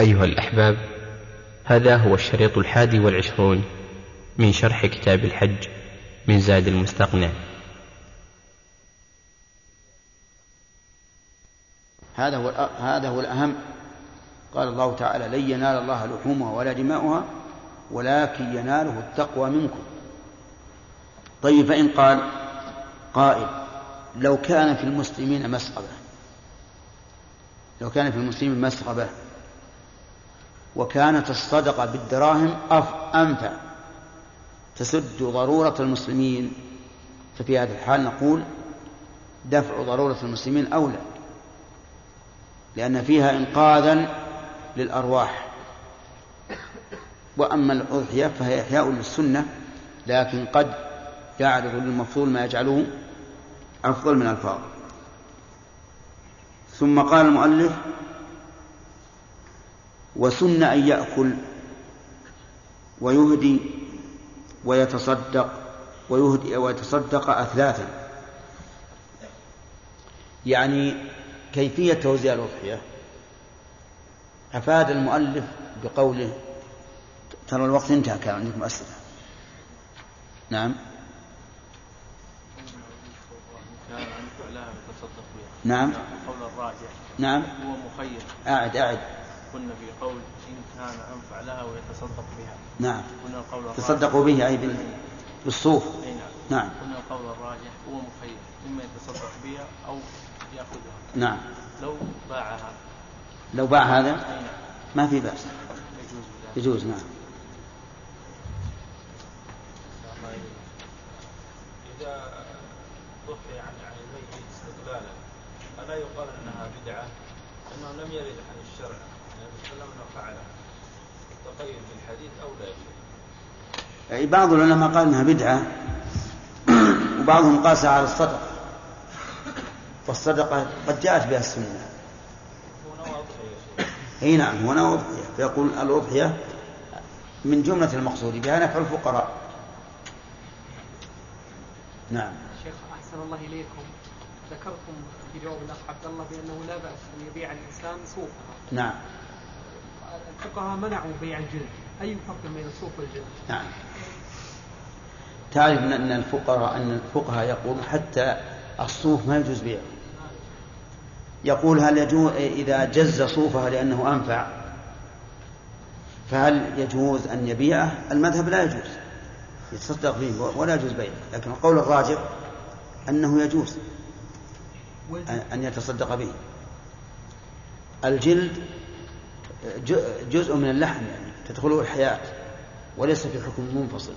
أيها الأحباب هذا هو الشريط الحادي والعشرون من شرح كتاب الحج من زاد المستقنع. هذا هو هذا هو الأهم. قال الله تعالى لن ينال الله لحومها ولا دماؤها ولكن يناله التقوى منكم. طيب فإن قال قائل لو كان في المسلمين مسغبة لو كان في المسلمين مسغبة وكانت الصدقة بالدراهم أنفع تسد ضرورة المسلمين. ففي هذا الحال نقول دفع ضرورة المسلمين أولى. لأن فيها إنقاذا للأرواح. وأما الأضحية فهي إحياء للسنة لكن قد يعرض للمفضول ما يجعله أفضل من الفاظ ثم قال المؤلف وسن أن يأكل ويهدي ويتصدق ويهدي ويتصدق أثلاثا. يعني كيفية توزيع الأضحية؟ أفاد المؤلف بقوله ترى الوقت انتهى كان عندكم أسئلة. نعم. نعم. قول الراجح. نعم. هو مخير. أعد أعد. قلنا في قول إن كان أنفع لها ويتصدق بها. نعم. قلنا القول الراجح. تصدقوا به أي بال- بالصوف أي نعم. نعم. قلنا القول الراجح هو مخير. إما يتصدق بها أو يأخذها. نعم. لو باعها. لو باع هذا؟ أي نعم. ما في بأس. يجوز يجوز نعم. إذا عن عن الميت استقلالا ألا يقال أنها بدعة أنه لم يرد عن الشرع. وسلم أنه فعلها التقيد بالحديث أو لا أي بعض العلماء قال إنها بدعة وبعضهم قاس على الصدقة. والصدقة قد جاءت بها السنة. إي نعم هنا أضحية. فيقول الأضحية من جملة المقصود بها نفع الفقراء. نعم. شيخ أحسن الله إليكم. ذكرتم في جواب الأخ عبد الله بأنه لا بأس أن يبيع الإنسان صوفها نعم. الفقهاء منعوا بيع الجلد. أي فرق بين الصوف والجلد؟ نعم. تعرف ان أن الفقراء أن الفقهاء يقولون حتى الصوف ما يجوز بيعه. يقول هل يجوز إذا جز صوفها لأنه أنفع؟ فهل يجوز أن يبيعه؟ المذهب لا يجوز. يتصدق به ولا يجوز بيعه. لكن القول الراجح أنه يجوز أن- أن يتصدق به. الجلد جزء من اللحم يعني تدخله الحياة وليس في حكم منفصل.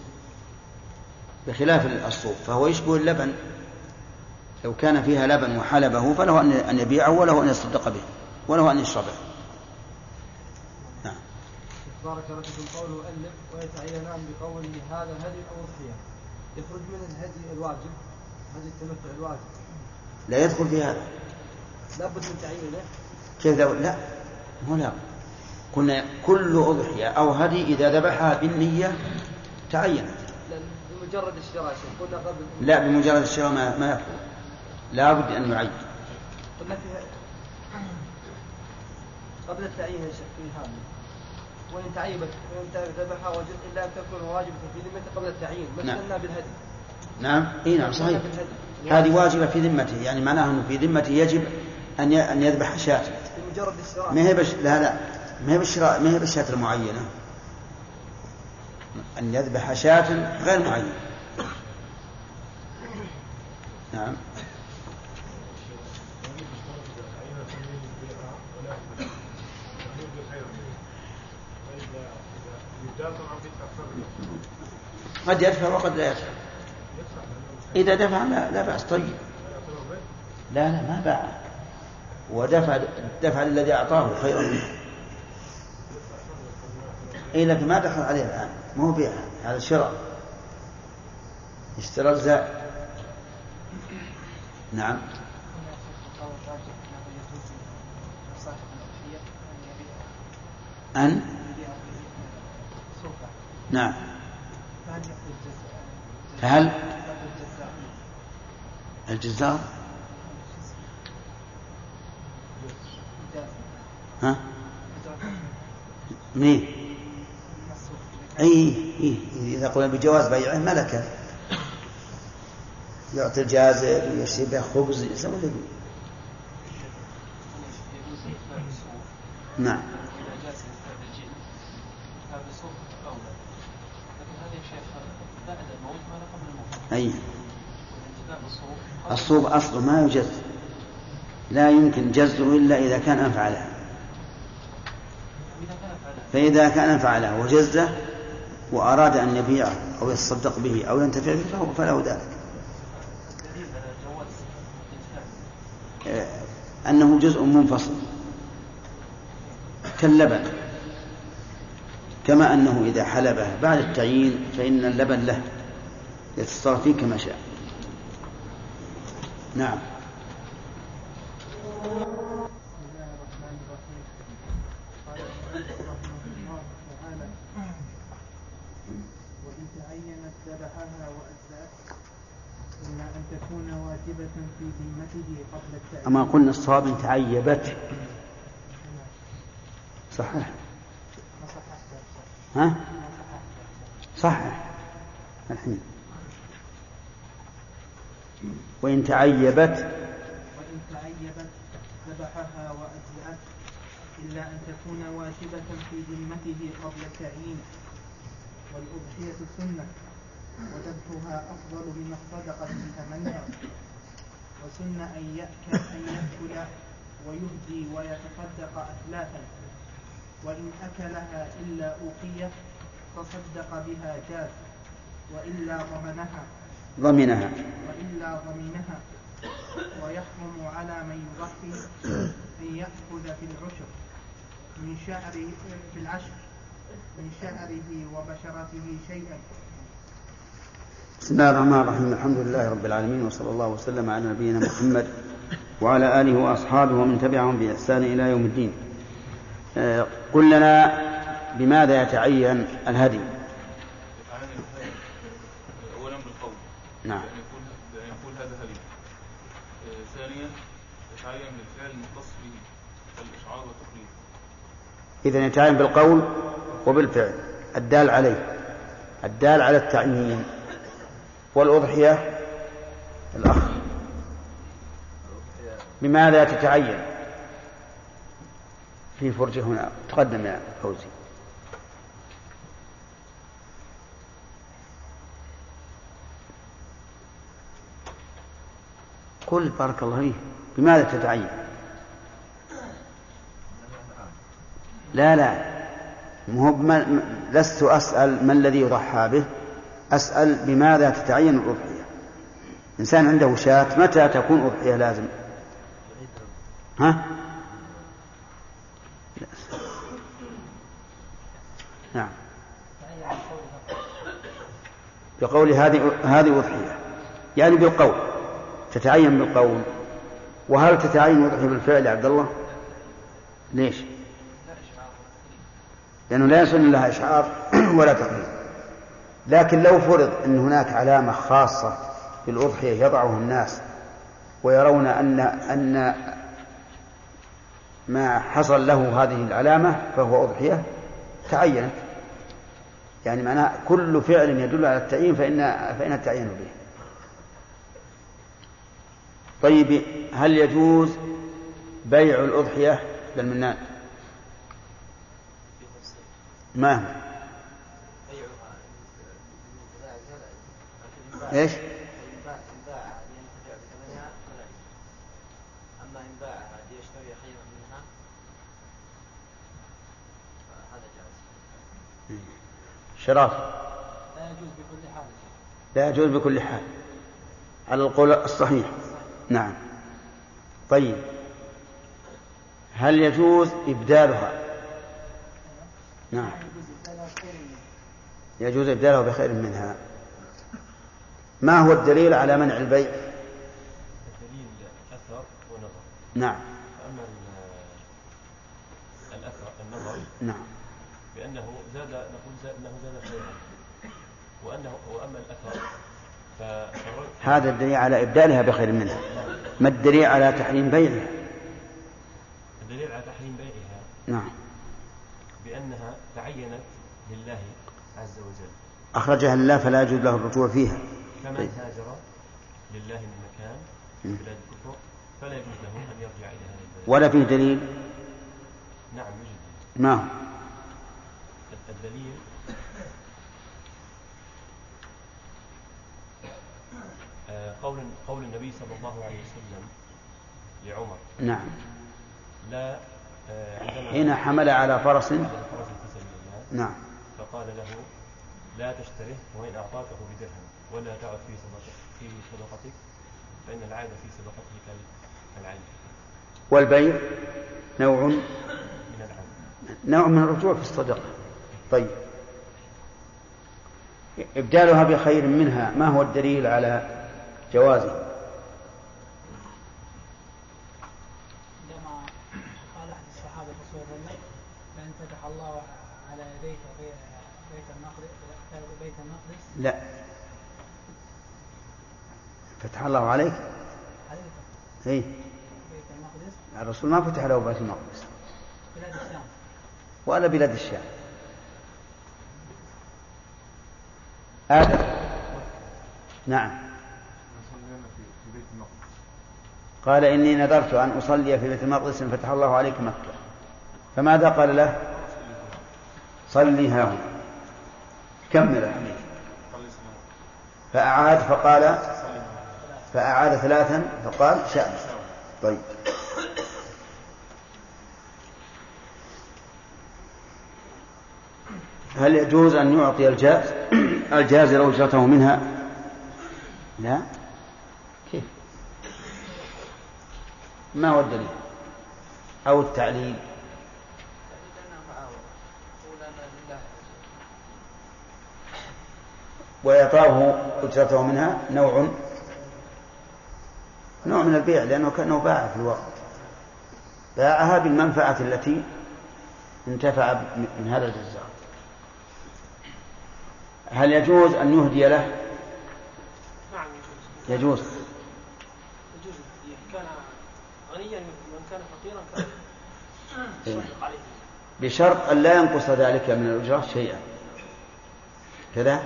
بخلاف الصوف فهو يشبه اللبن. لو كان فيها لبن وحلبه فله أن يبيعه وله أن يصدق به وله أن يشربه نعم. بارك الله فيكم. قول المؤلف ويتعينان بقوله هذا الهدي أو الضحيه يخرج من الهدي الواجب هدي التمتع الواجب. لا يدخل في هذا. لابد من تعيينه. كيف لا مو لا قلنا كل أضحية أو هدي إذا ذبحها بالنية تعينت. بمجرد الشراء قلنا قبل. لا بمجرد الشراء ما, ما يكفي لا بد أن يعين. قلنا فيها قبل التعيين يا شيخ في هذا. وإن تعيبت وإن ذبحها وجد إلا أن تكون واجبة في ذمته قبل التعيين نعم. مثلنا بالهدي. نعم. إي نعم صحيح. هذه واجبة في ذمته يعني معناه أنه في ذمته يجب ي- أن يذبح شاة. بمجرد الشراء. ما هي بش... لا لا. ما هي بالشراء ما هي بالشاة المعينة؟ أن يذبح شاة غير معينة نعم. قد يدفع وقد لا يدفع إذا دفع لا, لا بأس. طيب. لا لا ما باع. ودفع دفع للذي أعطاه خيرا منه. إيه لكن ما دخل عليه الآن. ما هو بيع هذا شراء اشترى الزائد نعم. أن؟ نعم. فهل؟ الجزار ها؟ منين؟ أي إي إذا قلنا بجواز بيعه ملكه يعطي الجازر ويشتري به خبز يسوي اللي نعم. إذا بالصوب الصوب أصله ما يجز لا يمكن جزه له إذا كان فعلا فإذا كان انفع له وجزه وأراد أن يبيعه أو يتصدق به أو ينتفع به فله ذلك. آه، أنه جزء منفصل. كاللبن. كما أنه إذا حلبه بعد التعيين فإن اللبن له. يتصرف فيه كما شاء. نعم. وإن تعينت ذبحها وأجزأت إلا أن تكون واجبة في ذمته قبل التأيين أما قلنا الصواب إن تعيبت. صحيح. ها؟ صحيح. الحين. وإن تعيبت. وإن تعيبت ذبحها وأجزأت إلا أن تكون واجبة في ذمته قبل التعيين والأضحية سنة وذبحها أفضل من الصدقة ثمنها وسن أن يأكل أن يأكل ويهدي ويتصدق أثلاثا. وإن أكلها إلا أوقية تصدق بها جاز. وإلا ضمنها ضمنها. وإلا ضمنها. ويحرم على من يضحي أن يأخذ في العشر من شعره في العشر. من شعره وبشرته شيئا. بسم الله الرحمن الرحيم. الحمد لله رب العالمين وصلى الله وسلم على نبينا محمد وعلى آله وأصحابه ومن تبعهم بإحسان إلى يوم الدين. آه، قل لنا بماذا يتعين الهدي؟ يتعين الهدي اولا بالقول. نعم. بان يكون بان يقول هذا هدي. آه، ثانيا يتعين بالفعل المختص به كالاشعار والتقليد إذا يتعين بالقول وبالفعل الدال عليه الدال على التعيين والأضحية الأخ. بماذا تتعين؟ في فرجة هنا تقدم يا فوزي. قل بارك الله فيك. بماذا تتعين؟ لا لا. لست أسأل ما الذي يضحى به أسأل بماذا تتعين الأضحية؟ إنسان عنده شاة متى تكون أضحية لازم؟ ها؟ نعم. بقول هذه هذه أضحية. يعني بالقول. تتعين بالقول. وهل تتعين الأضحية بالفعل يا عبد الله؟ ليش؟ لأنه لا يسن لها إشعار ولا تقليد لكن لو فرض أن هناك علامة خاصة بالأضحية يضعها الناس ويرون أن أن ما حصل له هذه العلامة فهو أضحية تعينت. يعني معناه كل فعل يدل على التعيين فإن فإن التعيين به. طيب هل يجوز بيع الأضحية للمنان؟ ما هو إيش؟ شراف. لا يجوز بكل حال لا يجوز بكل حال. على القول الصحيح. نعم. طيب. هل يجوز إبدالها؟ نعم. يجوز إبدالها بخير منها. ما هو الدليل على منع البيع؟ الدليل أثر ونظر نعم. فأما ال- الأثر النظر نعم. بأنه زاد نقول زاد أنه زاد خيرا. وأنه وأما الأثر هذا الدليل على إبدالها بخير منها. ما الدليل على تحريم بيعها؟ الدليل على تحريم بيعها؟ نعم. بأنها تعينت لله عز وجل. أخرجها لله فلا يجوز له الرجوع فيها. كمن طيب. هاجر لله من مكان. بلاد الكفر فلا يجوز له أن يرجع إلى هذا البلد ولا فيه دليل؟ نعم يوجد ما هو الدليل قول قول النبي صلى الله عليه وسلم لعمر. نعم. لا حين حمل على فرس. نعم. فقال له لا تشتره وإن أعطاكه بدرهم ولا تعد في صدقتك في صدقتك فإن العائد في صدقته كال- كالعين والبيع نوع من العين. نوع من الرجوع في الصدقة. طيب. إبدالها بخير منها ما هو الدليل على جوازه عندما قال احد الصحابه رسول الله لأن فتح الله على يديك بي- بيت المقدس بيت المقدس لا. فتح الله عليك. اي الرسول ما فتح له بيت المقدس. بلاد الشام ولا بلاد الشام. آدم نعم. قال إني نذرت أن أصلي في بيت المقدس فتح الله عليك مكة. فماذا قال له؟ صلي ها هنا. كمل. فأعاد فقال فأعاد ثلاثا فقال شأن. طيب. هل يجوز أن يعطي الجاز؟ الجازر أجرته منها؟ لا. كيف؟ ما هو الدليل؟ أو التعليل؟ وإعطاه أجرته منها نوع نوع من البيع لأنه كأنه باع في الوقت. باعها بالمنفعة التي انتفع من هذا الجزار هل يجوز أن يهدي له؟ نعم يجوز. يجوز. يجوز. كان غنيا وان كان فقيرا كان إيه. عليه. بشرط أن لا ينقص ذلك من الأجرة شيئا. كذا؟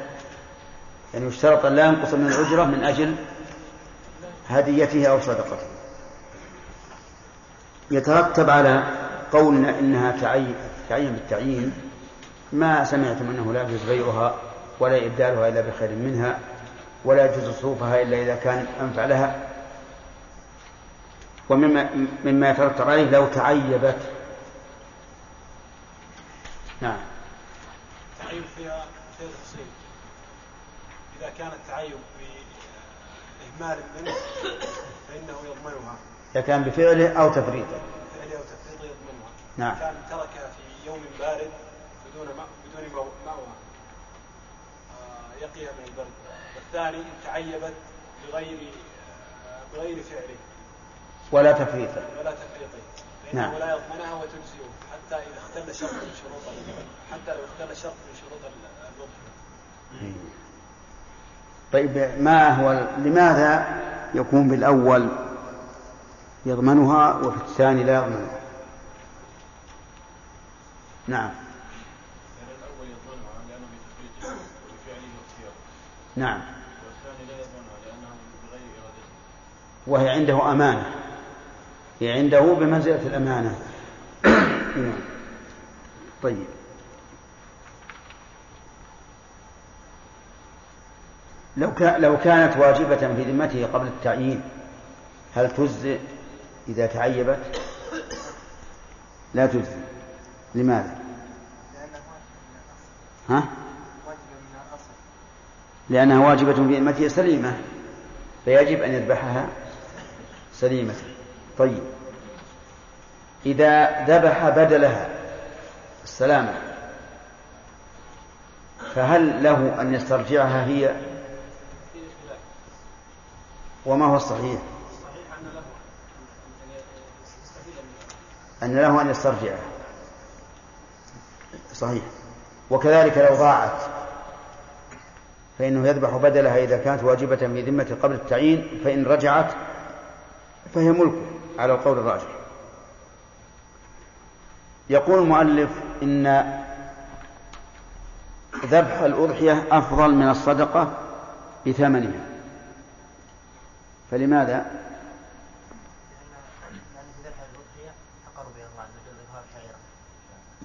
يعني يشترط أن لا ينقص من الأجرة من أجل هديته أو صدقته. يترتب على قولنا إنها تعين بالتعيين ما سمعتم أنه لا يجوز بيعها ولا إبدالها إلا بخير منها ولا يجوز صوفها إلا إذا كان أنفع لها. ومما مما يترتب عليه لو تعيبت. نعم. التعيب فيها فيها إذا كان التعيب بإهمال منه فإنه يضمنها. إذا كان بفعله أو تفريطه. فعله وتفريطه يضمنها. نعم. كان تركها في يوم بارد بدون ما بدون مأوى آه، يقيها من البرد. والثاني إن تعيبت بغير آه، بغير فعله. ولا تفريطه. ولا تفريطه. نعم. لا يضمنها وتجزئه. حتى إذا اختل شرط من شروط حتى لو اختل شرط من شروط ال- الوضع. طيب ما هو لماذا يكون بالأول يضمنها وفي الثاني لا يضمنها؟ نعم. نعم. وهي عنده أمانة. هي عنده بمنزلة الأمانة. نعم. طيب. لو لو كانت واجبة في ذمته قبل التعيين هل تجزئ إذا تعيبت؟ لا تجزئ لماذا؟ ها؟ لأنها واجبة في ذمته سليمة فيجب أن يذبحها سليمة طيب إذا ذبح بدلها السلامة فهل له أن يسترجعها هي وما هو الصحيح؟ أن له أن يسترجعها صحيح. وكذلك لو ضاعت فإنه يذبح بدلها إذا كانت واجبة في ذمته قبل التعيين فإن رجعت فهي ملكه على القول الراجح. يقول المؤلف إن ذبح الأضحية أفضل من الصدقة بثمنها. فلماذا؟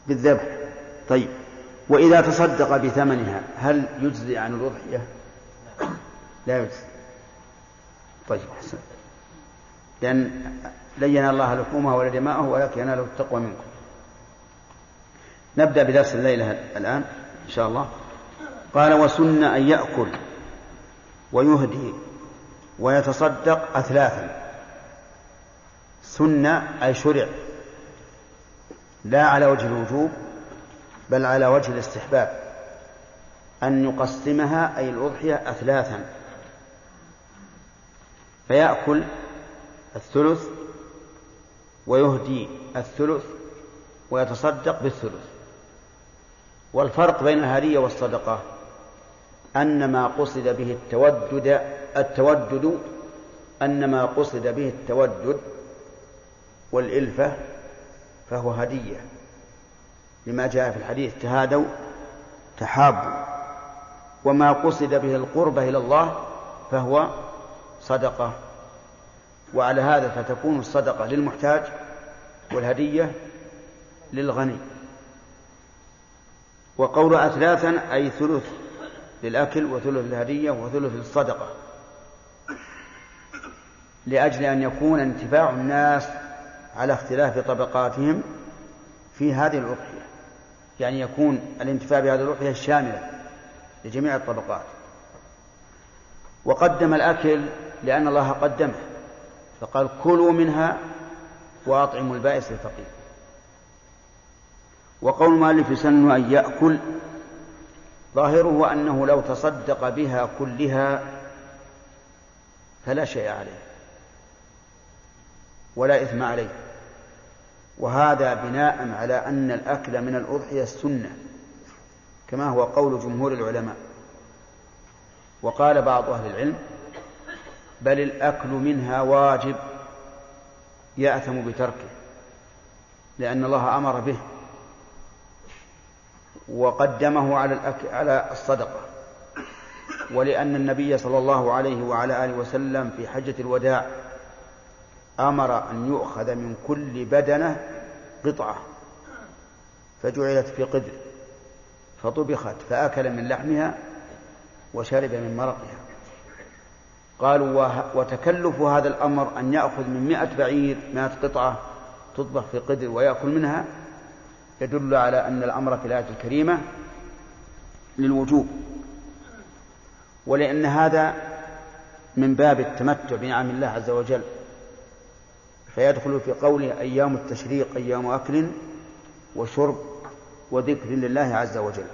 بالذبح. طيب. وإذا تصدق بثمنها هل يجزي عن الأضحية؟ لا يجزي. طيب حسن لأن لن ينال الله لحومها ولا دماءه ولكن يناله التقوى منكم. نبدأ بدرس الليلة الآن إن شاء الله. قال وسن أن يأكل ويهدي ويتصدق أثلاثا. سن أي شرع. لا على وجه الوجوب بل على وجه الاستحباب. أن يقسمها أي الأضحية أثلاثا. فيأكل الثلث ويهدي الثلث ويتصدق بالثلث. والفرق بين الهدية والصدقة أن ما قصد به التودد التودد أن ما قصد به التودد والإلفة فهو هدية. لما جاء في الحديث تهادوا تحابوا. وما قصد به القربة إلى الله فهو صدقة. وعلى هذا فتكون الصدقة للمحتاج والهدية للغني. وقول أثلاثا أي ثلث للأكل وثلث للهدية وثلث للصدقة لأجل أن يكون انتفاع الناس على اختلاف طبقاتهم في هذه الأضحية. يعني يكون الانتفاع بهذه الأضحية شاملة لجميع الطبقات. وقدم الأكل لأن الله قدمه. فقال كلوا منها وأطعموا البائس الفقير. وقول المؤلف يسن أن يأكل ظاهره أنه لو تصدق بها كلها فلا شيء عليه ولا إثم عليه. وهذا بناء على أن الأكل من الأضحية السنة كما هو قول جمهور العلماء. وقال بعض أهل العلم بل الأكل منها واجب يأثم بتركه لأن الله أمر به. وقدمه على. على الصدقة ولأن النبي صلى الله عليه وعلى آله وسلم في حجة الوداع أمر أن يؤخذ من كل بدنة قطعة فجعلت في قدر فطبخت فأكل من لحمها وشرب من مرقها قالوا وتكلف هذا الأمر أن يأخذ من مئة بعير مئة قطعة تطبخ في قدر ويأكل منها يدل على أن الأمر في الآية الكريمة للوجوب ولأن هذا من باب التمتع بنعم الله عز وجل فيدخل في قوله أيام التشريق أيام أكل وشرب وذكر لله عز وجل.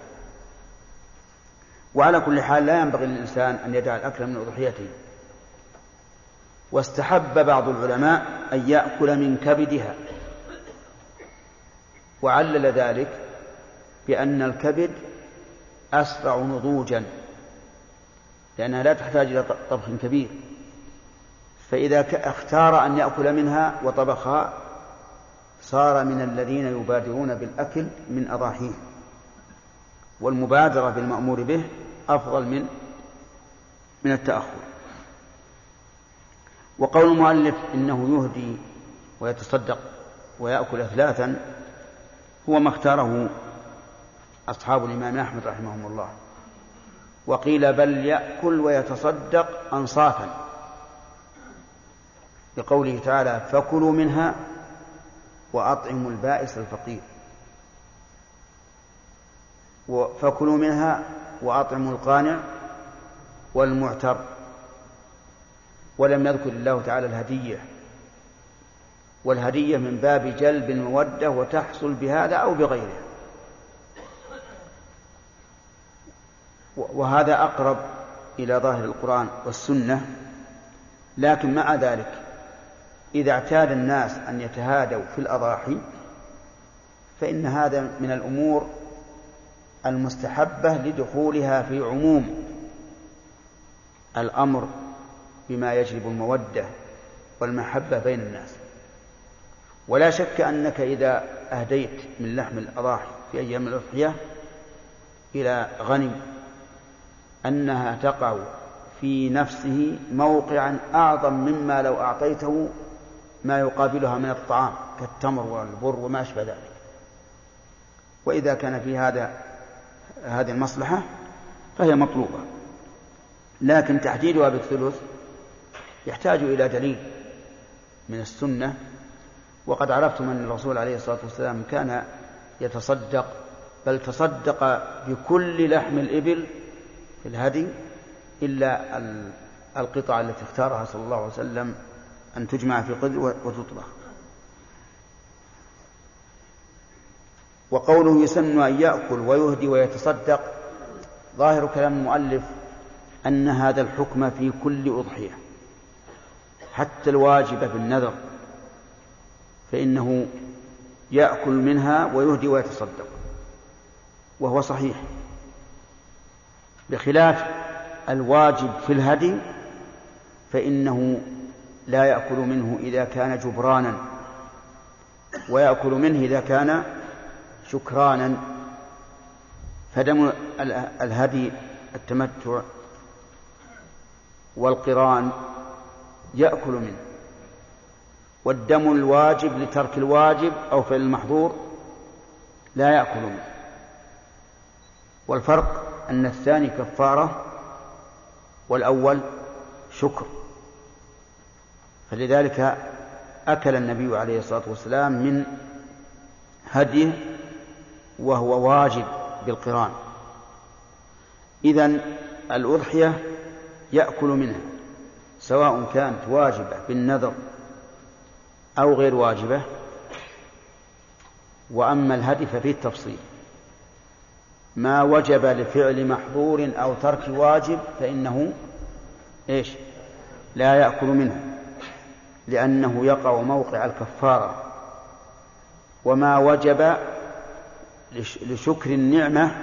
وعلى كل حال لا ينبغي للإنسان أن يدع الأكل من أضحيته. واستحب بعض العلماء أن يأكل من كبدها. وعلل ذلك بأن الكبد أسرع نضوجا لأنها لا تحتاج إلى طبخ كبير. فإذا اختار أن يأكل منها وطبخها صار من الذين يبادرون بالأكل من أضاحيه والمبادرة بالمأمور به أفضل من من التأخر. وقول المؤلف إنه يهدي ويتصدق ويأكل أثلاثا هو ما اختاره أصحاب الإمام أحمد رحمهم الله. وقيل بل يأكل ويتصدق أنصافا. لقوله تعالى فكلوا منها وأطعموا البائس الفقير. فكلوا منها وأطعموا القانع والمعتر. ولم يذكر الله تعالى الهدية. والهدية من باب جلب المودة وتحصل بهذا أو بغيره. وهذا أقرب إلى ظاهر القرآن والسنة لكن مع ذلك إذا اعتاد الناس أن يتهادوا في الأضاحي فإن هذا من الأمور المستحبة لدخولها في عموم الأمر بما يجلب المودة والمحبة بين الناس. ولا شك أنك إذا أهديت من لحم الأضاحي في أيام الأضحية إلى غنم أنها تقع في نفسه موقعا أعظم مما لو أعطيته ما يقابلها من الطعام كالتمر والبر وما أشبه ذلك. وإذا كان في هذا هذه المصلحة فهي مطلوبة. لكن تحديدها بالثلث يحتاج إلى دليل من السنة وقد عرفتم أن الرسول عليه الصلاة والسلام كان يتصدق بل تصدق بكل لحم الإبل في الهدي إلا القطع التي اختارها صلى الله عليه وسلم أن تجمع في قدر وتطبخ. وقوله يسن أن يأكل ويهدي ويتصدق ظاهر كلام المؤلف أن هذا الحكم في كل أضحية حتى الواجبة بالنذر فإنه يأكل منها ويهدي ويتصدق. وهو صحيح. بخلاف الواجب في الهدي فإنه لا يأكل منه إذا كان جبرانا ويأكل منه إذا كان شكرانا. فدم الهدي التمتع والقران يأكل منه. والدم الواجب لترك الواجب أو فعل المحظور لا يأكل منه. والفرق أن الثاني كفارة والأول شكر. فلذلك أكل النبي عليه الصلاة والسلام من هديه وهو واجب بالقران. إذا الأضحية يأكل منها سواء كانت واجبة بالنذر أو غير واجبة. وأما الهدي ففيه التفصيل. ما وجب لفعل محظور أو ترك واجب فإنه إيش؟ لا يأكل منه لأنه يقع موقع الكفارة. وما وجب لشكر النعمة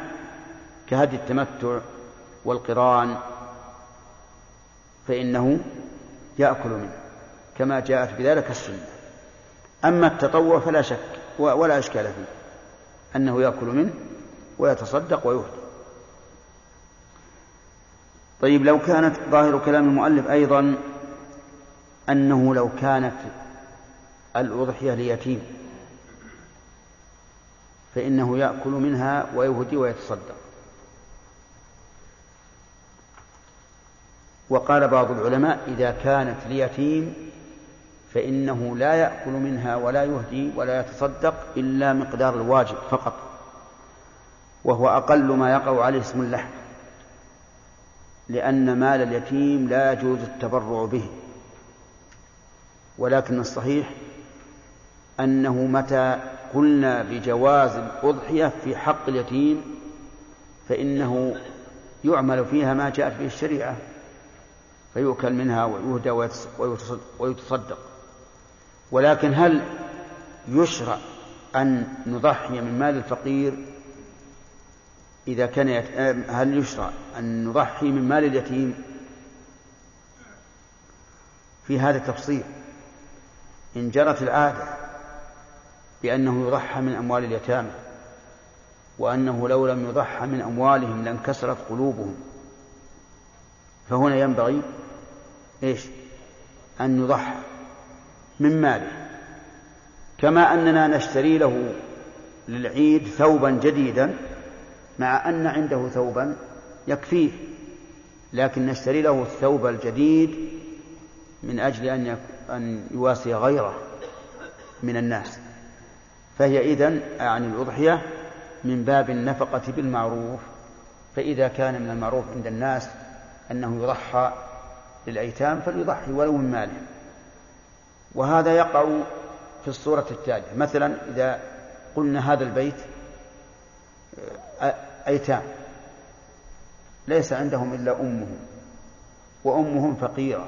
كهدي التمتع والقران فإنه يأكل منه كما جاءت بذلك السنة. أما التطوع فلا شك ولا إشكال فيه أنه يأكل منه ويتصدق ويهدي طيب لو كانت ظاهر كلام المؤلف أيضا أنه لو كانت الأضحية ليتيم فإنه يأكل منها ويهدي ويتصدق. وقال بعض العلماء إذا كانت ليتيم فإنه لا يأكل منها ولا يهدي ولا يتصدق إلا مقدار الواجب فقط وهو أقل ما يقع عليه اسم اللحم لأن مال اليتيم لا يجوز التبرع به. ولكن الصحيح أنه متى قلنا بجواز الأضحية في حق اليتيم فإنه يعمل فيها ما جاءت به الشريعة فيؤكل منها ويهدى ويتصدق. ولكن هل يشرع أن نضحي من مال الفقير إذا كان يت... هل يشرع أن نضحي من مال اليتيم؟ في هذا التفصيل إن جرت العادة بأنه يضحى من أموال اليتامى وأنه لو لم يضحى من أموالهم لانكسرت قلوبهم فهنا ينبغي إيش؟ أن يضحى من ماله. كما أننا نشتري له للعيد ثوبا جديدا مع أن عنده ثوبا يكفيه. لكن نشتري له الثوب الجديد من أجل أن أن يواسي غيره من الناس. فهي إذن عن الأضحية من باب النفقة بالمعروف. فإذا كان من المعروف عند الناس أنه يضحى للأيتام فليضحي ولو من ماله. وهذا يقع في الصورة التالية. مثلا إذا قلنا هذا البيت أيتام. ليس عندهم إلا أمهم وأمهم فقيرة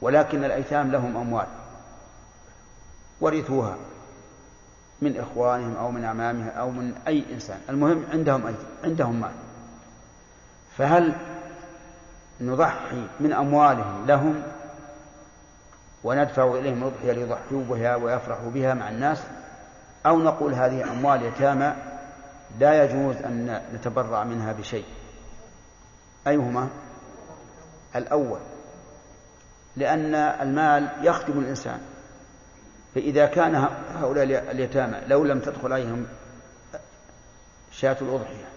ولكن الأيتام لهم أموال ورثوها من إخوانهم أو من أعمامهم أو من أي إنسان. المهم عندهم عندهم مال. فهل نضحي من أموالهم لهم وندفع إليهم الأضحية ليضحوا بها ويفرحوا بها مع الناس أو نقول هذه أموال يتامى لا يجوز أن نتبرع منها بشيء. أيهما؟ الأول لأن المال يخدم الإنسان. فإذا كان هؤلاء اليتامى لو لم تدخل عليهم شاة الأضحية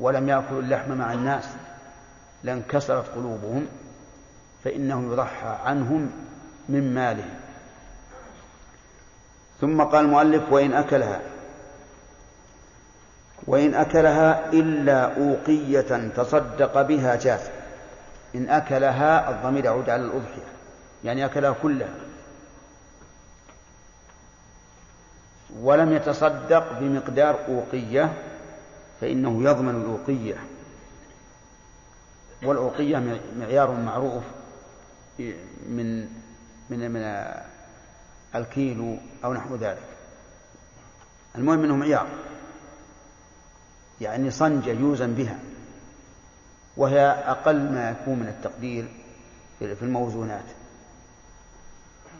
ولم يأكلوا اللحم مع الناس لانكسرت قلوبهم فإنه يضحى عنهم من مالهم ثم قال المؤلف وإن أكلها. وإن أكلها إلا أوقية تصدق بها جاز إن أكلها الضمير يعود على الأضحية. يعني أكلها كلها. ولم يتصدق بمقدار أوقية فإنه يضمن الأوقية. والأوقية معيار معروف من من من الكيلو أو نحو ذلك. المهم أنه معيار يعني صنجة يوزن بها. وهي أقل ما يكون من التقدير في الموزونات.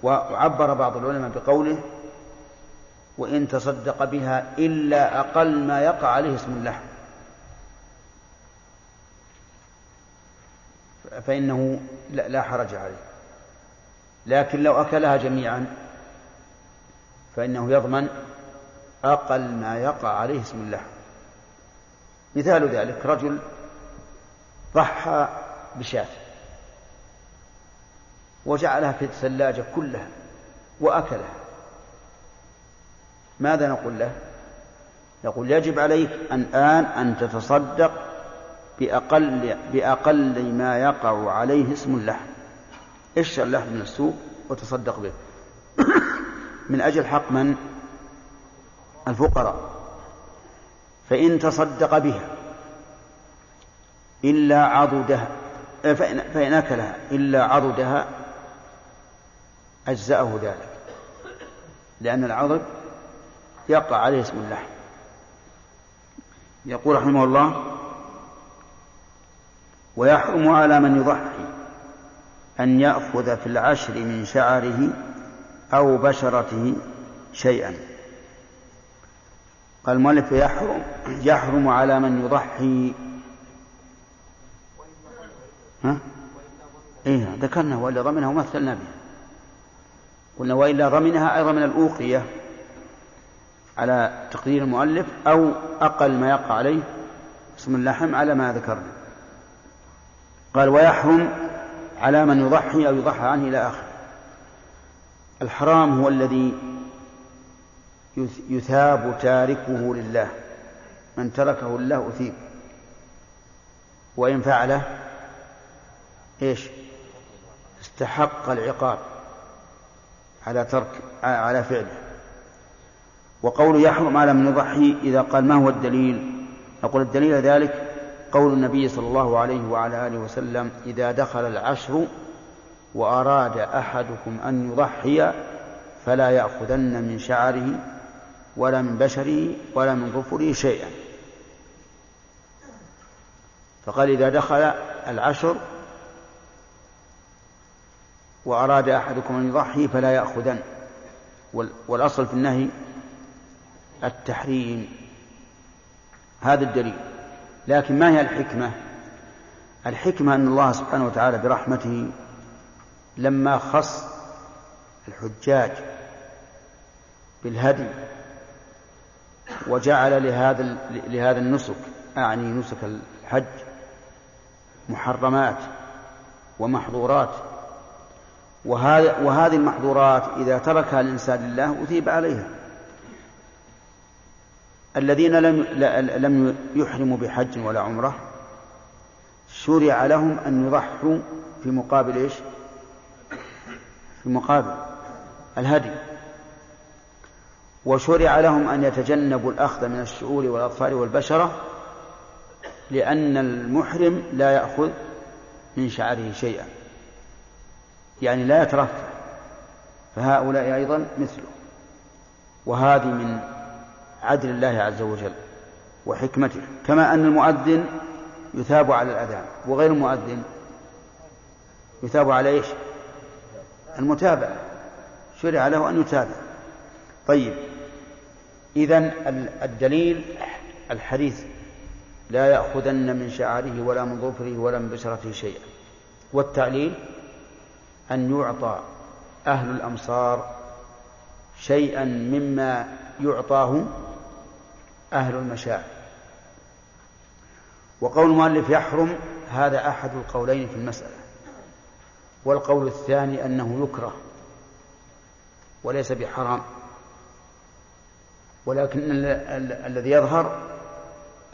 وعبر بعض العلماء بقوله وإن تصدق بها إلا أقل ما يقع عليه اسم اللحم. فإنه لا حرج عليه. لكن لو أكلها جميعا فإنه يضمن أقل ما يقع عليه اسم اللحم. مثال ذلك رجل ضحى بشاة وجعلها في الثلاجة كلها وأكلها. ماذا نقول له؟ نقول يجب عليك الآن أن تتصدق بأقل, بأقل ما يقع عليه اسم اللحم. اشتر اللحم من السوق وتصدق به. من أجل حق من؟ الفقراء. فإن تصدق بها إلا عضدها فإن, فإن أكلها إلا عضدها أجزأه ذلك. لأن العضد يقع عليه اسم اللحم. يقول رحمه الله ويحرم على من يضحي. أن يأخذ في العشر من شعره أو بشرته شيئا. قال المؤلف يحرم يحرم على من يضحي. ها؟ إيه ذكرنا وإلا ضمنها ومثلنا بها. قلنا وإلا ضمنها أيضا من الأوقية على تقدير المؤلف أو أقل ما يقع عليه اسم اللحم على ما ذكرنا. قال ويحرم على من يضحي أو يضحى عنه إلى آخره. الحرام هو الذي يثاب تاركه لله. من تركه لله أثيب. وإن فعله إيش؟ استحق العقاب على ترك على فعله. وقول يحرم على من يضحي إذا قال ما هو الدليل؟ أقول الدليل ذلك قول النبي صلى الله عليه وعلى آله وسلم إذا دخل العشر وأراد أحدكم أن يضحي فلا يأخذن من شعره ولا من بشره ولا من ظفره شيئا. فقال إذا دخل العشر وأراد أحدكم أن يضحي فلا يأخذن. والأصل في النهي التحريم. هذا الدليل. لكن ما هي الحكمة؟ الحكمة أن الله سبحانه وتعالى برحمته لما خص الحجاج بالهدي وجعل لهذا لهذا النسك أعني نسك الحج محرمات ومحظورات. وهذه المحظورات إذا تركها الإنسان لله أثيب عليها. الذين لم لم يحرموا بحج ولا عمرة شرع لهم أن يضحوا في مقابل إيش؟ في مقابل الهدي. وشرع لهم أن يتجنبوا الأخذ من الشعور والأظفار والبشرة لأن المحرم لا يأخذ من شعره شيئا. يعني لا يترفع فهؤلاء أيضا مثله. وهذه من عدل الله عز وجل وحكمته كما أن المؤذن يثاب على الأذان وغير المؤذن يثاب على إيش؟ المتابعة شرع له أن يتابع. طيب إذا الدليل الحديث لا يأخذن من شعره ولا من ظفره ولا من بشرته شيئا. والتعليل أن يعطى أهل الأمصار شيئا مما يعطاه أهل المشاعر. وقول المؤلف يحرم هذا أحد القولين في المسألة. والقول الثاني أنه يكره وليس بحرام. ولكن الذي يظهر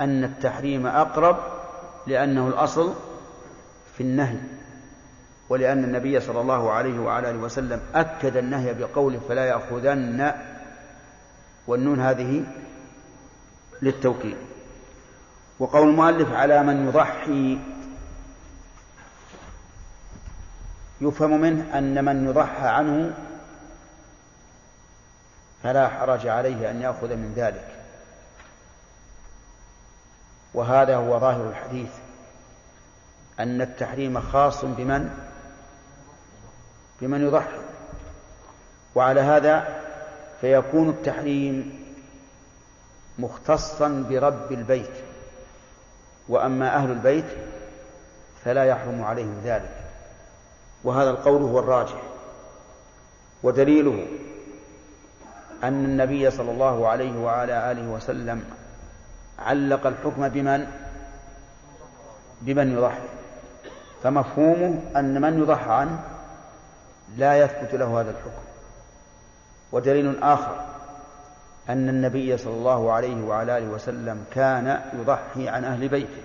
أن التحريم أقرب لأنه الأصل في النهي. ولأن النبي صلى الله عليه وعلى آله وسلم أكد النهي بقوله فلا يأخذن والنون هذه للتوكيد. وقول المؤلف على من يضحي يفهم منه أن من يضحى عنه فلا حرج عليه أن يأخذ من ذلك. وهذا هو ظاهر الحديث أن التحريم خاص بمن؟ بمن يضحي وعلى هذا فيكون التحريم مختصا برب البيت. وأما أهل البيت فلا يحرم عليهم ذلك. وهذا القول هو الراجح. ودليله أن النبي صلى الله عليه وعلى آله وسلم علق الحكم بمن؟ بمن يضحي. فمفهومه أن من يضحى عنه لا يثبت له هذا الحكم. ودليل آخر. أن النبي صلى الله عليه وعلى آله وسلم كان يضحي عن أهل بيته.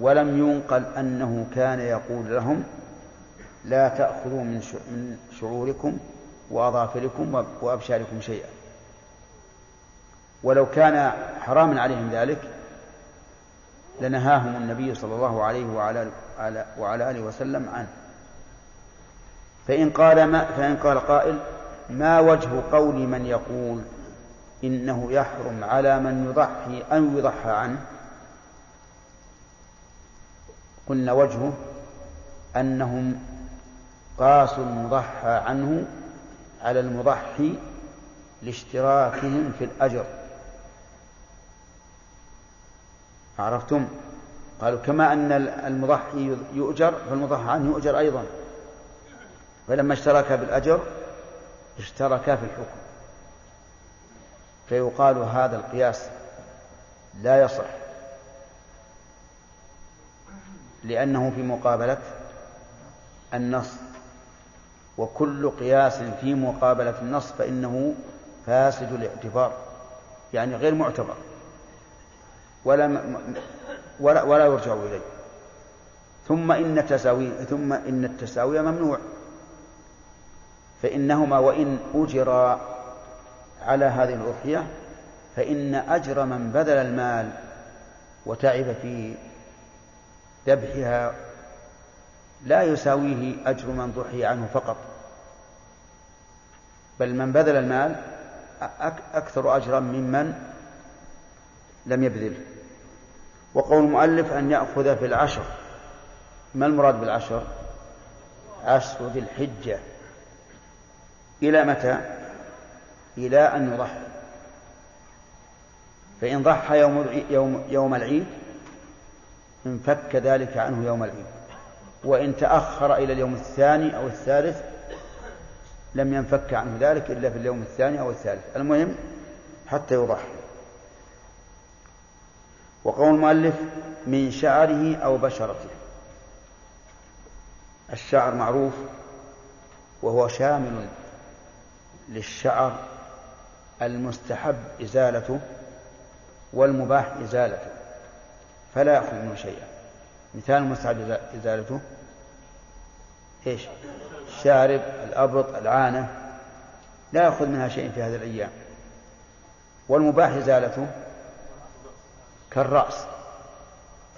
ولم ينقل أنه كان يقول لهم لا تأخذوا من شعوركم وأظافركم وأبشاركم شيئا. ولو كان حراما عليهم ذلك لنهاهم النبي صلى الله عليه وعلى وعلى آله وسلم عنه. فإن قال ما فإن قال قائل ما وجه قول من يقول إنه يحرم على من يضحي أن يضحى عنه؟ قلنا وجهه أنهم قاسوا المضحى عنه على المضحي لاشتراكهم في الأجر. عرفتم؟ قالوا كما أن المضحي يؤجر فالمضحى عنه يؤجر أيضا. فلما اشترك بالأجر اشتركا في الحكم. فيقال هذا القياس لا يصح. لأنه في مقابلة النص. وكل قياس في مقابلة النص فإنه فاسد الاعتبار. يعني غير معتبر. ولا ولا, ولا يرجع إليه. ثم إن ثم إن التساوي ممنوع. فإنهما وإن أجرا على هذه الأضحية فإن أجر من بذل المال وتعب في ذبحها لا يساويه أجر من ضحي عنه فقط. بل من بذل المال أكثر أجرا ممن لم يبذله وقول المؤلف أن يأخذ في العشر ما المراد بالعشر؟ عشر ذي الحجة. إلى متى؟ إلى أن يضحي فإن ضحى يوم يوم يوم العيد انفك ذلك عنه يوم العيد. وإن تأخر إلى اليوم الثاني أو الثالث لم ينفك عنه ذلك إلا في اليوم الثاني أو الثالث. المهم حتى يضحي وقول المؤلف من شعره أو بشرته. الشعر معروف وهو شامل للشعر المستحب إزالته والمباح إزالته فلا يأخذ منه شيئا. مثال المستحب إزالته إيش؟ الشارب الأبط العانة لا يأخذ منها شيء في هذه الأيام. والمباح إزالته كالرأس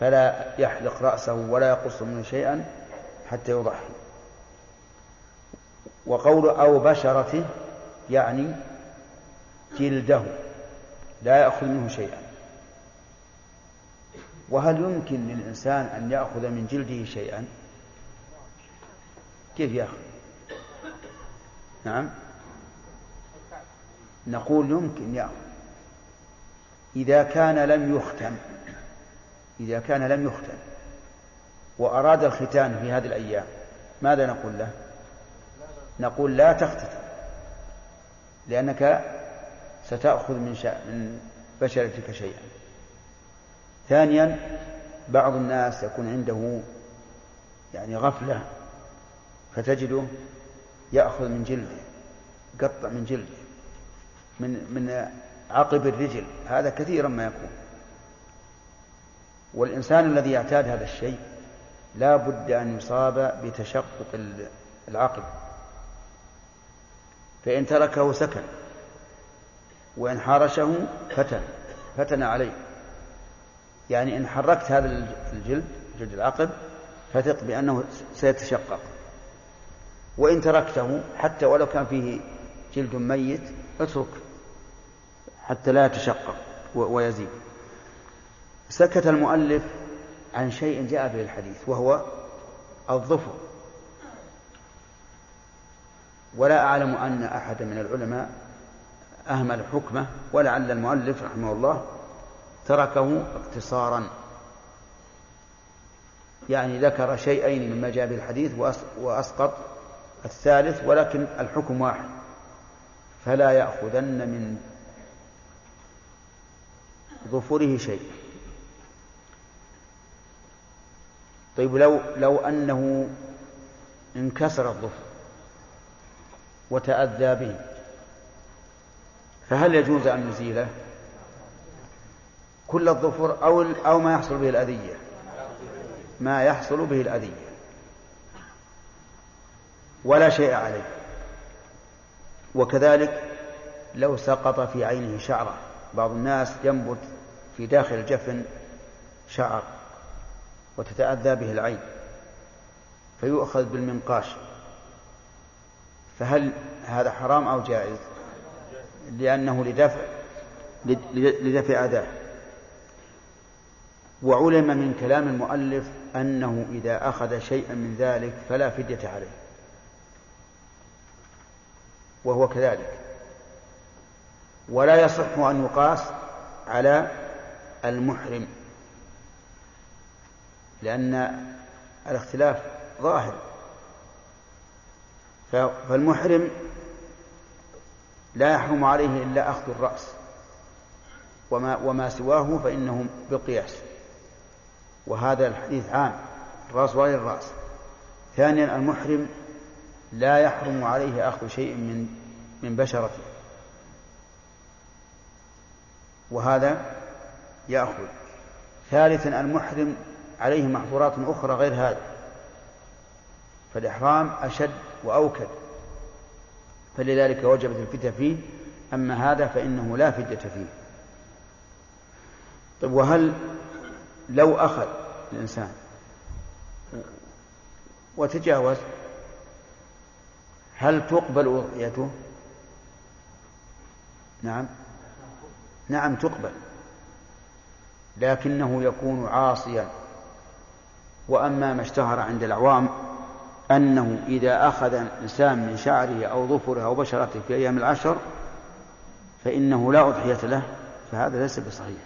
فلا يحلق رأسه ولا يقص منه شيئا حتى يضحي. وقول أو بشرته يعني جلده لا يأخذ منه شيئا. وهل يمكن للإنسان أن يأخذ من جلده شيئا؟ كيف يأخذ نعم. نقول يمكن يأخذ إذا كان لم يختم إذا كان لم يختم وأراد الختان في هذه الأيام ماذا نقول له؟ نقول لا تختتن لأنك ستأخذ من. من بشرتك شيئا. ثانيا بعض الناس يكون عنده يعني غفلة فتجده يأخذ من جلده قطع من جلده من من عقب الرجل. هذا كثيرا ما يكون. والإنسان الذي يعتاد هذا الشيء لا بد أن يصاب بتشقق العقل. فإن تركه سكن وإن حارشه فتن فتن عليه. يعني إن حركت هذا الجلد جلد العقب فثق بأنه سيتشقق. وإن تركته حتى ولو كان فيه جلد ميت اترك حتى لا يتشقق ويزيد. سكت المؤلف عن شيء جاء به الحديث وهو الظفر. ولا أعلم أن أحد من العلماء أهمل حكمه ولعل المؤلف رحمه الله تركه اقتصارا. يعني ذكر شيئين مما جاء الحديث وأسقط الثالث ولكن الحكم واحد. فلا يأخذن من ظفره شيء. طيب لو لو أنه انكسر الظفر وتأذى به. فهل يجوز أن نزيله؟ كل الظفر أو أو ما يحصل به الأذية. ما يحصل به الأذية. ولا شيء عليه. وكذلك لو سقط في عينه شعرة. بعض الناس ينبت في داخل الجفن شعر وتتأذى به العين. فيؤخذ بالمنقاش. فهل هذا حرام أو جائز؟ لأنه لدفع لدفع أذاه وعلم من كلام المؤلف أنه إذا أخذ شيئا من ذلك فلا فدية عليه. وهو كذلك. ولا يصح أن يقاس على المحرم لأن الاختلاف ظاهر. فالمحرم لا يحرم عليه إلا أخذ الرأس. وما, وما سواه فإنه بقياس وهذا الحديث عام. الرأس وغير الرأس. ثانيا المحرم لا يحرم عليه أخذ شيء من من بشرته. وهذا يأخذ. ثالثا المحرم عليه محظورات أخرى غير هذا فالإحرام أشد وأوكد. فلذلك وجبت الفتة فيه. أما هذا فإنه لا فدية فيه. طيب وهل لو أخذ الإنسان وتجاوز هل تقبل أضحيته؟ نعم. نعم تقبل. لكنه يكون عاصيا. وأما ما اشتهر عند العوام أنه إذا أخذ الإنسان من شعره أو ظفره أو بشرته في أيام العشر فإنه لا أضحية له فهذا ليس بصحيح.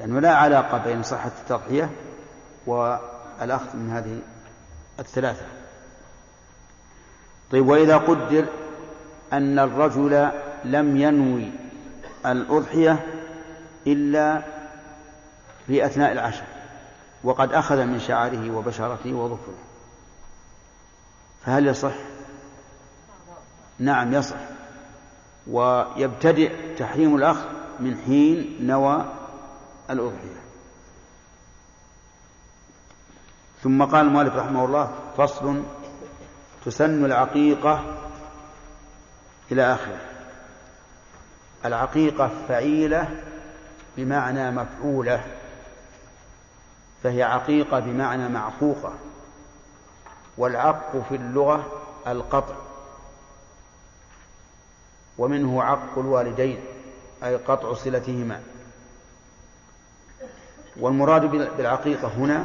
لأنه لا علاقة بين صحة التضحية والأخذ من هذه الثلاثة. طيب وإذا قدر أن الرجل لم ينوي الأضحية إلا في أثناء العشر وقد أخذ من شعره وبشرته وظفره. فهل يصح؟ نعم يصح. ويبتدئ تحريم الأخذ من حين نوى الأضحية. ثم قال المؤلف رحمه الله فصل تسن العقيقة إلى آخره. العقيقة فعيلة بمعنى مفعولة فهي عقيقة بمعنى معقوقة. والعق في اللغة القطع. ومنه عق الوالدين أي قطع صلتهما. والمراد بالعقيقة هنا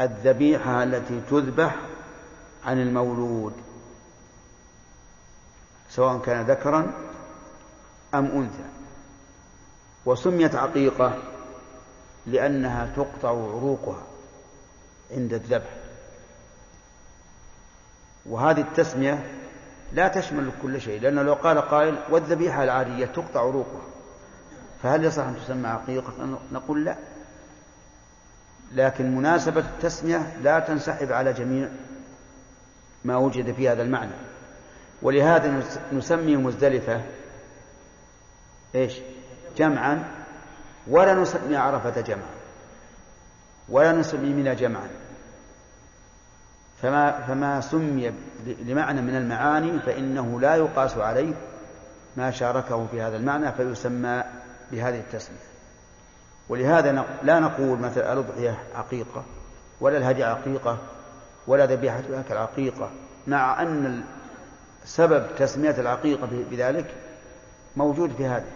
الذبيحة التي تذبح عن المولود سواء كان ذكرا أم أنثى. وسميت عقيقة لأنها تقطع عروقها عند الذبح. وهذه التسمية لا تشمل كل شيء لأنه لو قال قائل والذبيحة العادية تقطع عروقها. فهل يصح أن تسمى عقيقة نقول لا. لكن مناسبة التسمية لا تنسحب على جميع ما وجد في هذا المعنى. ولهذا نسمي مزدلفة إيش؟ جمعا ولا نسمي عرفة جمعا. ولا نسمي منى جمعا. فما فما سمي لمعنى من المعاني فإنه لا يقاس عليه ما شاركه في هذا المعنى فيسمى بهذه التسمية. ولهذا لا نقول مثلا الأضحية عقيقة ولا الهدي عقيقة ولا ذبيحة الأكل عقيقة مع أن سبب تسمية العقيقة بذلك موجود في هذه.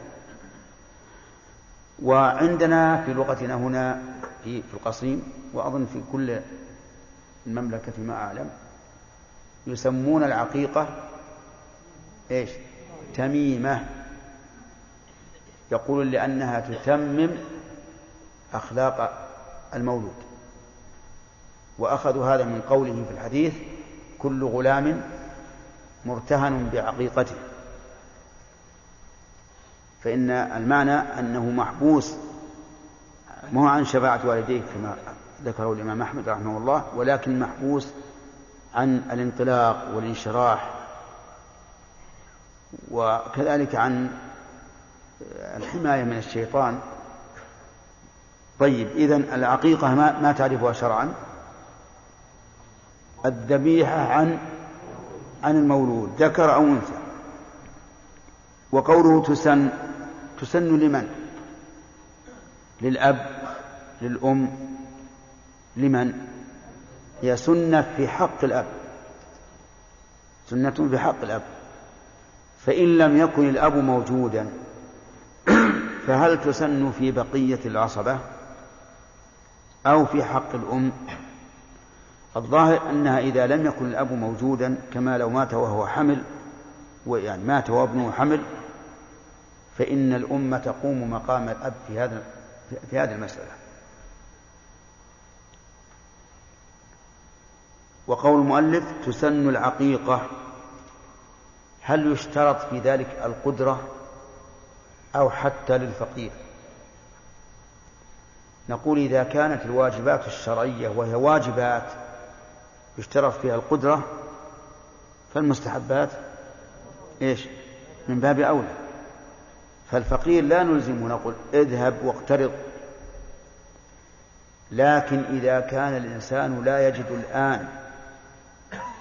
وعندنا في لغتنا هنا في في القصيم وأظن في كل المملكة فيما أعلم يسمون العقيقة إيش؟ تميمة. يقول لأنها تتمم أخلاق المولود. وأخذوا هذا من قوله في الحديث كل غلام مرتهن بعقيقته. فإن المعنى أنه محبوس مو عن شفاعة والديه كما ذكره الإمام أحمد رحمه الله ولكن محبوس عن الانطلاق والانشراح وكذلك عن الحماية من الشيطان. طيب إذا العقيقة ما, ما تعرفها شرعا؟ الذبيحة عن عن المولود ذكر أو أنثى. وقوله تسن تسن لمن؟ للأب للأم لمن؟ هي سنة في حق الأب. سنة في حق الأب. فإن لم يكن الأب موجودا فهل تسن في بقية العصبة؟ أو في حق الأم؟ الظاهر أنها إذا لم يكن الأب موجودا كما لو مات وهو حمل ويعني مات وابنه حمل فإن الأم تقوم مقام الأب في هذا في هذه المسألة. وقول المؤلف تسن العقيقة. هل يشترط في ذلك القدرة أو حتى للفقير؟ نقول إذا كانت الواجبات الشرعية وهي واجبات يشترط فيها القدرة فالمستحبات إيش؟ من باب أولى. فالفقير لا نلزمه نقول اذهب واقترض. لكن إذا كان الإنسان لا يجد الآن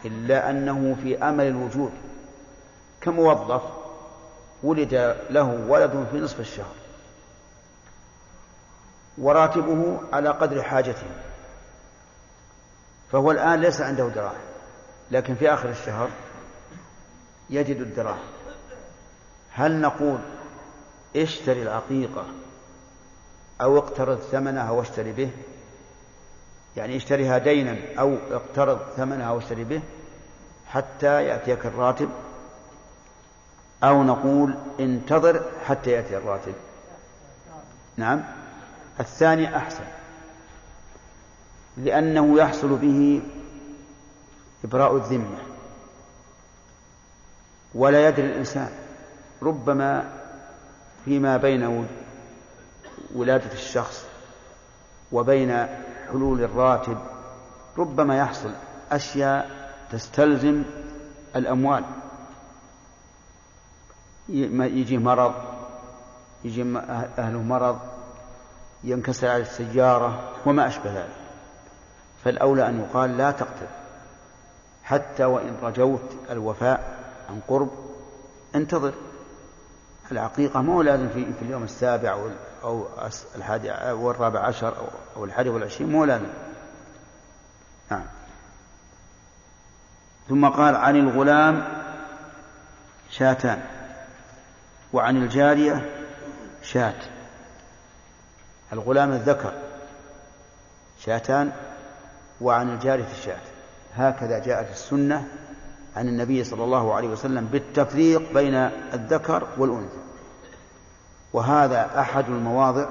إلا أنه في أمل الوجود. كموظف ولد له ولد في نصف الشهر. وراتبه على قدر حاجته. فهو الآن ليس عنده دراهم لكن في آخر الشهر يجد الدراهم. هل نقول اشتري العقيقة أو اقترض ثمنها واشتري به؟ يعني اشتريها دينا أو اقترض ثمنها واشتري به حتى يأتيك الراتب أو نقول انتظر حتى يأتي الراتب. نعم. الثاني أحسن. لأنه يحصل به إبراء الذمة. ولا يدري الإنسان. ربما فيما بين ولادة الشخص وبين حلول الراتب ربما يحصل أشياء تستلزم الأموال. يجي مرض يجي أهله مرض ينكسر على السيارة وما أشبه ذلك. فالأولى أن يقال لا تقتل حتى وإن رجوت الوفاء عن قرب انتظر. العقيقة مو لازم في, في اليوم السابع أو أو الحادي أو الرابع عشر أو, الحادي والعشرين مو لازم. نعم. ثم قال عن الغلام شاتان وعن الجارية شاة الغلام الذكر شاتان وعن الجارية شاة هكذا جاءت السنة عن النبي صلى الله عليه وسلم بالتفريق بين الذكر والأنثى. وهذا أحد المواضع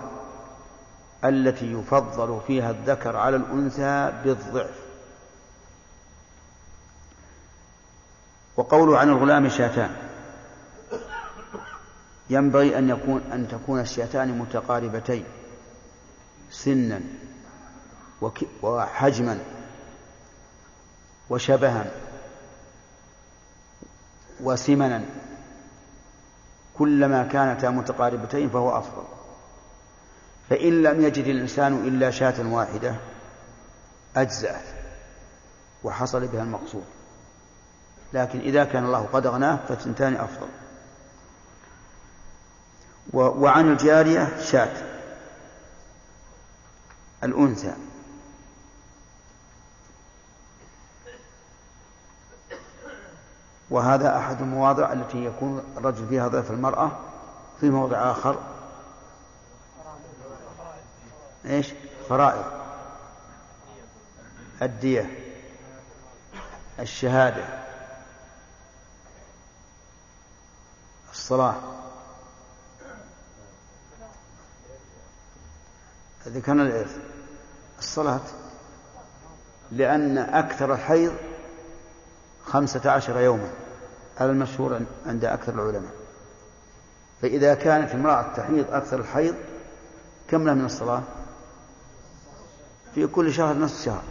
التي يفضل فيها الذكر على الأنثى بالضعف. وقوله عن الغلام شاتان ينبغي أن يكون أن تكون الشاتان متقاربتين سنا وحجما وشبها. وسمنا كلما كانتا متقاربتين فهو أفضل. فإن لم يجد الإنسان إلا شاة واحدة أجزأت وحصل بها المقصود. لكن إذا كان الله قد أغناه فثنتان أفضل. وعن الجارية شاة الأنثى. وهذا أحد المواضع التي يكون الرجل فيها ضيف المرأة في موضع آخر. إيش؟ فرائض. الدية. الشهادة. الصلاة. ذكرنا الإرث. الصلاة. لأن أكثر الحيض خمسة عشر يوما هذا المشهور عند أكثر العلماء. فإذا كانت امرأة تحيض أكثر الحيض كم لها من الصلاة؟ في كل شهر نصف شهر.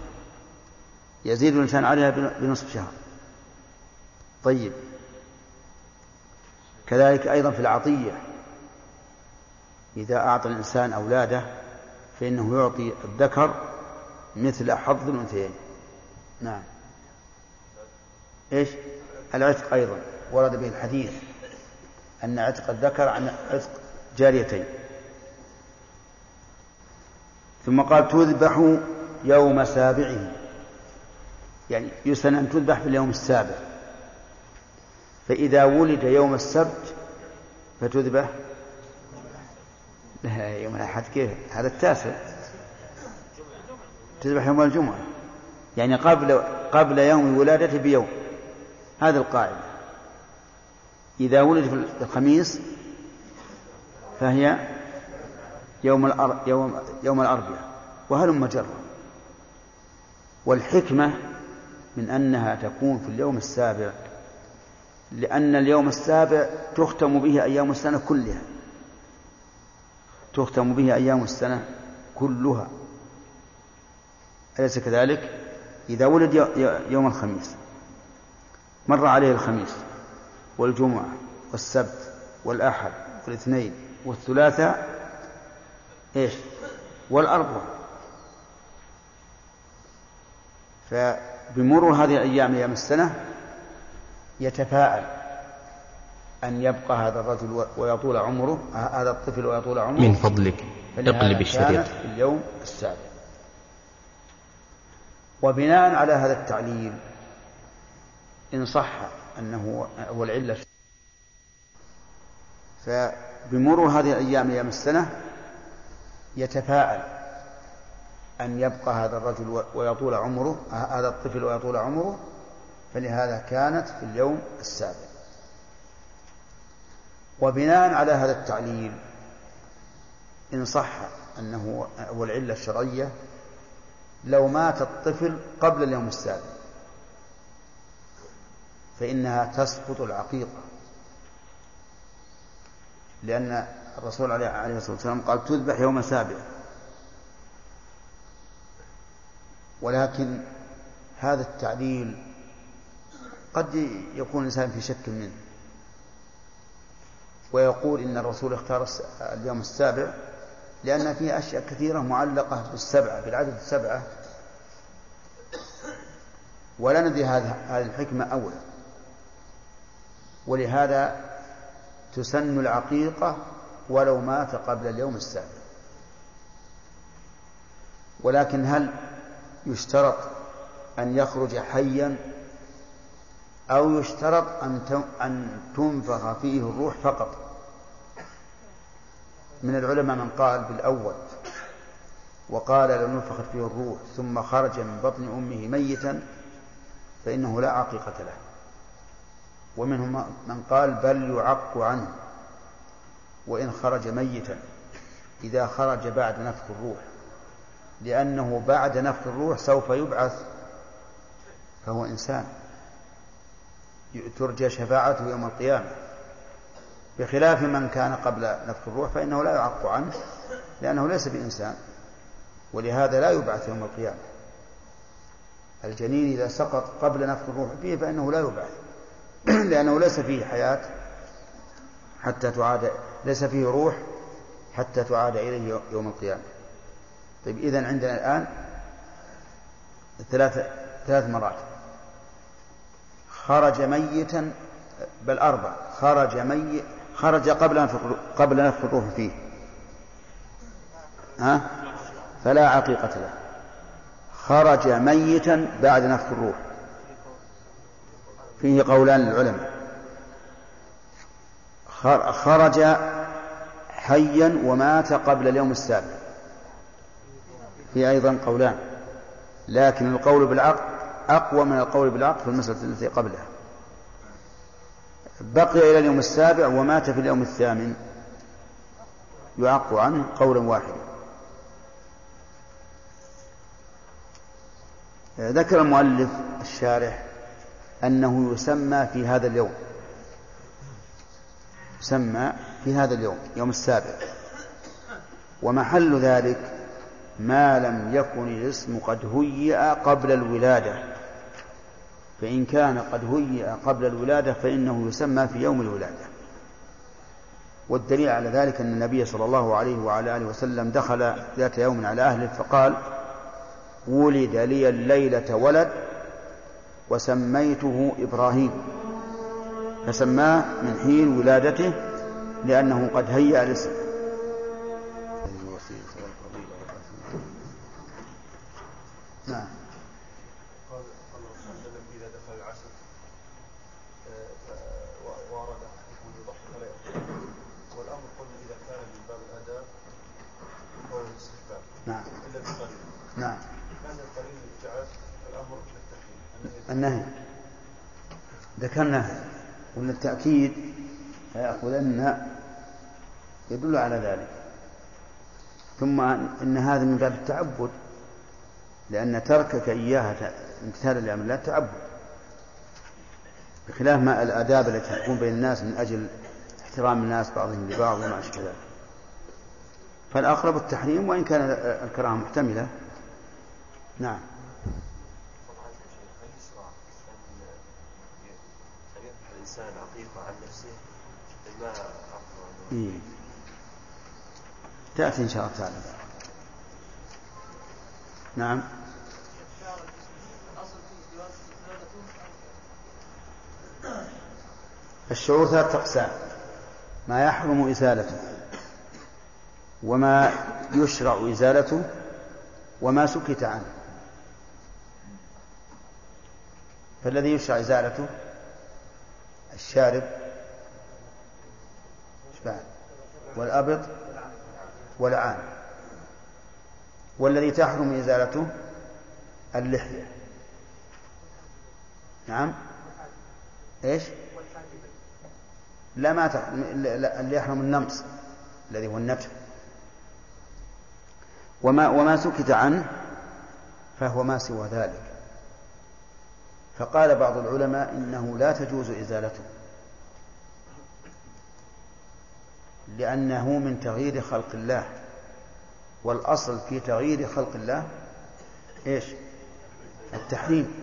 يزيد الإنسان عليها بنصف شهر. طيب. كذلك أيضا في العطية. إذا أعطى الإنسان أولاده فإنه يعطي الذكر مثل حظ الأنثيين. نعم. إيش؟ العتق أيضا. ورد به الحديث أن عتق الذكر عن عتق جاريتين. ثم قال تذبح يوم سابعه. يعني يسن أن تذبح في اليوم السابع. فإذا ولد يوم السبت فتذبح. لا يوم الأحد كيف؟ هذا التاسع. تذبح يوم الجمعة. يعني قبل قبل يوم ولادته بيوم. هذه القاعدة. إذا ولد في الخميس فهي يوم الأر... يوم يوم الأربعاء وهلم جرا والحكمة من أنها تكون في اليوم السابع لأن اليوم السابع تختم به أيام السنة كلها. تختم به أيام السنة كلها. أليس كذلك؟ إذا ولد يوم الخميس. مر عليه الخميس والجمعة والسبت والأحد والاثنين والثلاثاء إيش؟ والأربعاء فبمرور هذه الأيام أيام السنة يتفاءل أن يبقى هذا الرجل ويطول عمره هذا الطفل ويطول عمره. من فضلك اقلب الشريط. في اليوم السابع. وبناء على هذا التعليل إن صح أنه هو العلة فبمرور هذه الأيام أيام السنة يتفاءل أن يبقى هذا الرجل ويطول عمره هذا الطفل ويطول عمره فلهذا كانت في اليوم السابع. وبناء على هذا التعليل إن صح أنه هو العلة الشرعية لو مات الطفل قبل اليوم السابع. فإنها تسقط العقيقة. لأن الرسول عليه الصلاة والسلام قال تذبح يوم سابع. ولكن هذا التعليل قد يكون الإنسان في شك منه. ويقول إن الرسول اختار اليوم السابع لأن فيه أشياء كثيرة معلقة بالسبعة بالعدد السبعة. ولا ندري هذه الحكمة أولا. ولهذا تسن العقيقة ولو مات قبل اليوم السابع. ولكن هل يشترط أن يخرج حيا أو يشترط أن أن تنفخ فيه الروح فقط؟ من العلماء من قال بالأول وقال لو نفخت فيه الروح ثم خرج من بطن أمه ميتا فإنه لا عقيقة له. ومنهم من قال بل يعق عنه وإن خرج ميتا إذا خرج بعد نفخ الروح لأنه بعد نفخ الروح سوف يبعث فهو إنسان ترجى شفاعته يوم القيامة. بخلاف من كان قبل نفخ الروح فإنه لا يعق عنه لأنه ليس بإنسان ولهذا لا يبعث يوم القيامة. الجنين إذا سقط قبل نفخ الروح فيه فإنه لا يبعث. لأنه ليس فيه حياة حتى تعاد ليس فيه روح حتى تعاد إليه يوم القيامة. طيب إذن عندنا الآن ثلاث ثلاث مرات. خرج ميتا بل أربع. خرج ميت خرج قبل نفخ قبل نفخ الروح فيه. ها؟ فلا عقيقة له. خرج ميتا بعد نفخ الروح فيه قولان للعلماء. خرج حيا ومات قبل اليوم السابع. في أيضا قولان لكن القول بالعقل أقوى من القول بالعقل في المسألة التي قبلها. بقي إلى اليوم السابع ومات في اليوم الثامن. يعق عنه قولا واحدا. ذكر المؤلف الشارح أنه يسمى في هذا اليوم. يسمى في هذا اليوم يوم السابع. ومحل ذلك ما لم يكن الاسم قد هيئ قبل الولادة. فإن كان قد هيئ قبل الولادة فإنه يسمى في يوم الولادة. والدليل على ذلك أن النبي صلى الله عليه وعلى آله وسلم دخل ذات يوم على أهله فقال ولد لي الليلة ولد وسميته إبراهيم فسماه من حين ولادته لأنه قد هيأ الاسم نعم قال صلى الله عليه وسلم اذا دخل العصر واراد احدكم يضحي فلا يأكل والامر قلنا اذا كان من باب الاداب فهو الاستحباب نعم الا بالقليل نعم كان القليل جعل الامر بالتحريم النهي. ذكرنا وأن التأكيد فيأخذن يدل على ذلك. ثم إن هذا من باب التعبد لأن تركك إياها امتثالا لأمر الله تعبد بخلاف ما الآداب التي تكون بين الناس من أجل احترام الناس بعضهم لبعض وما أشبه ذلك. فالأقرب التحريم وإن كان الكراهة محتملة. نعم. الإنسان عقيقة عن نفسه ما إيه. تأتي إن شاء الله تعالى. نعم. الشعور ثلاثة أقسام. ما يحرم إزالته وما يشرع إزالته وما سكت عنه. فالذي يشرع إزالته الشارب. والأبط والعان. والذي تحرم إزالته اللحية. نعم. إيش؟ لا ما تحرم اللي يحرم النمص الذي هو النتف وما وما سكت عنه فهو ما سوى ذلك. فقال بعض العلماء إنه لا تجوز إزالته. لأنه من تغيير خلق الله. والأصل في تغيير خلق الله إيش؟ التحريم.